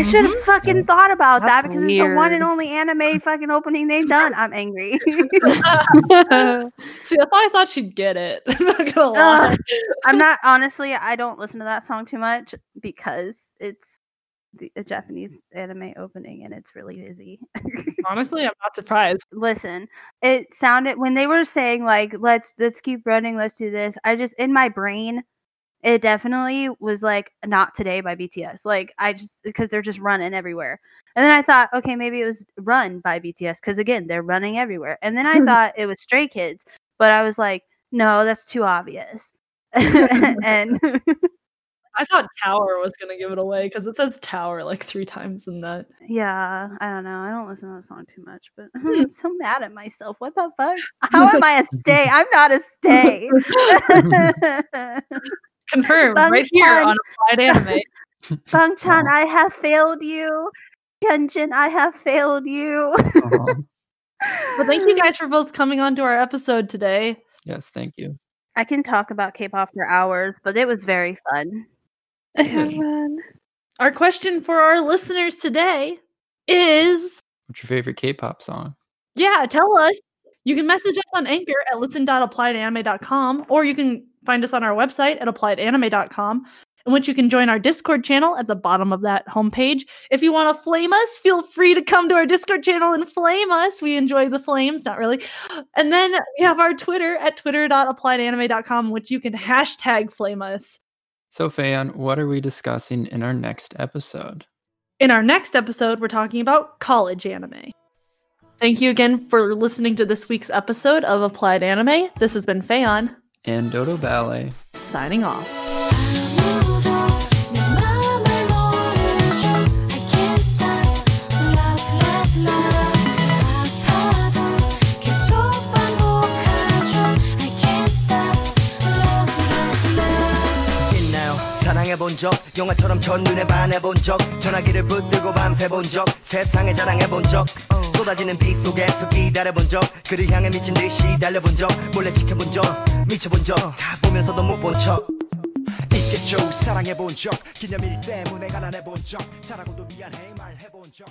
I should have mm-hmm. fucking thought about that That's because it's the one and only anime fucking opening they've done. I'm angry. See, that's why I thought she'd get it. I'm not gonna lie. Ugh. I'm not honestly. I don't listen to that song too much because it's the, a Japanese anime opening and it's really busy. Honestly, I'm not surprised. listen, it sounded when they were saying like let's let's keep running, let's do this. I just in my brain, it definitely was like not today by BTS. Like I just because they're just running everywhere. And then I thought, okay, maybe it was Run by BTS because again, they're running everywhere. And then I thought it was Stray Kids, but I was like, no, that's too obvious. and I thought Tower was gonna give it away because it says Tower like three times in that. yeah, I don't know. I don't listen to the song too much, but hmm. I'm so mad at myself. What the fuck? How am I a stay? I'm not a stay. Confirmed Bang right here on Applied Anime. Bang Chan, I have failed you. Hyunjin, I have failed you. Uh-huh. Aw. But thank you guys for both coming on to our episode today. yes, thank you. I can talk about K-pop for hours, but it was very fun. Our question for our listeners today is What's your favorite K-pop song? yeah, tell us. You can message us on Anchor at listen.appliedanime.com or you can find us on our website at appliedanime.com in which you can join our Discord channel at the bottom of that homepage. If you want to flame us, feel free to come to our Discord channel and flame us. We enjoy the flames, not really. And then we have our Twitter at twitter.appliedanime.com, which you can hashtag flame us. So, Fayon, what are we discussing in our next episode? In our next episode, we're talking about college anime. Thank you again for listening to this week's episode of Applied Anime. This has been Fayon, And Dodo Ballet. signing off. 본 적 영화처럼 첫눈에 반해본 적 전화기를 붙들고 밤새 본 적 세상에 자랑해본 적 쏟아지는 비 속에서 기다려본 적 그를 향해 미친 듯이 달려본 적 몰래 지켜본 적 미쳐본 적 다 보면서도 못 본 척. 있겠죠 사랑해본 적 기념일 때문에 가난해본 적 잘하고도 미안해 말해본 적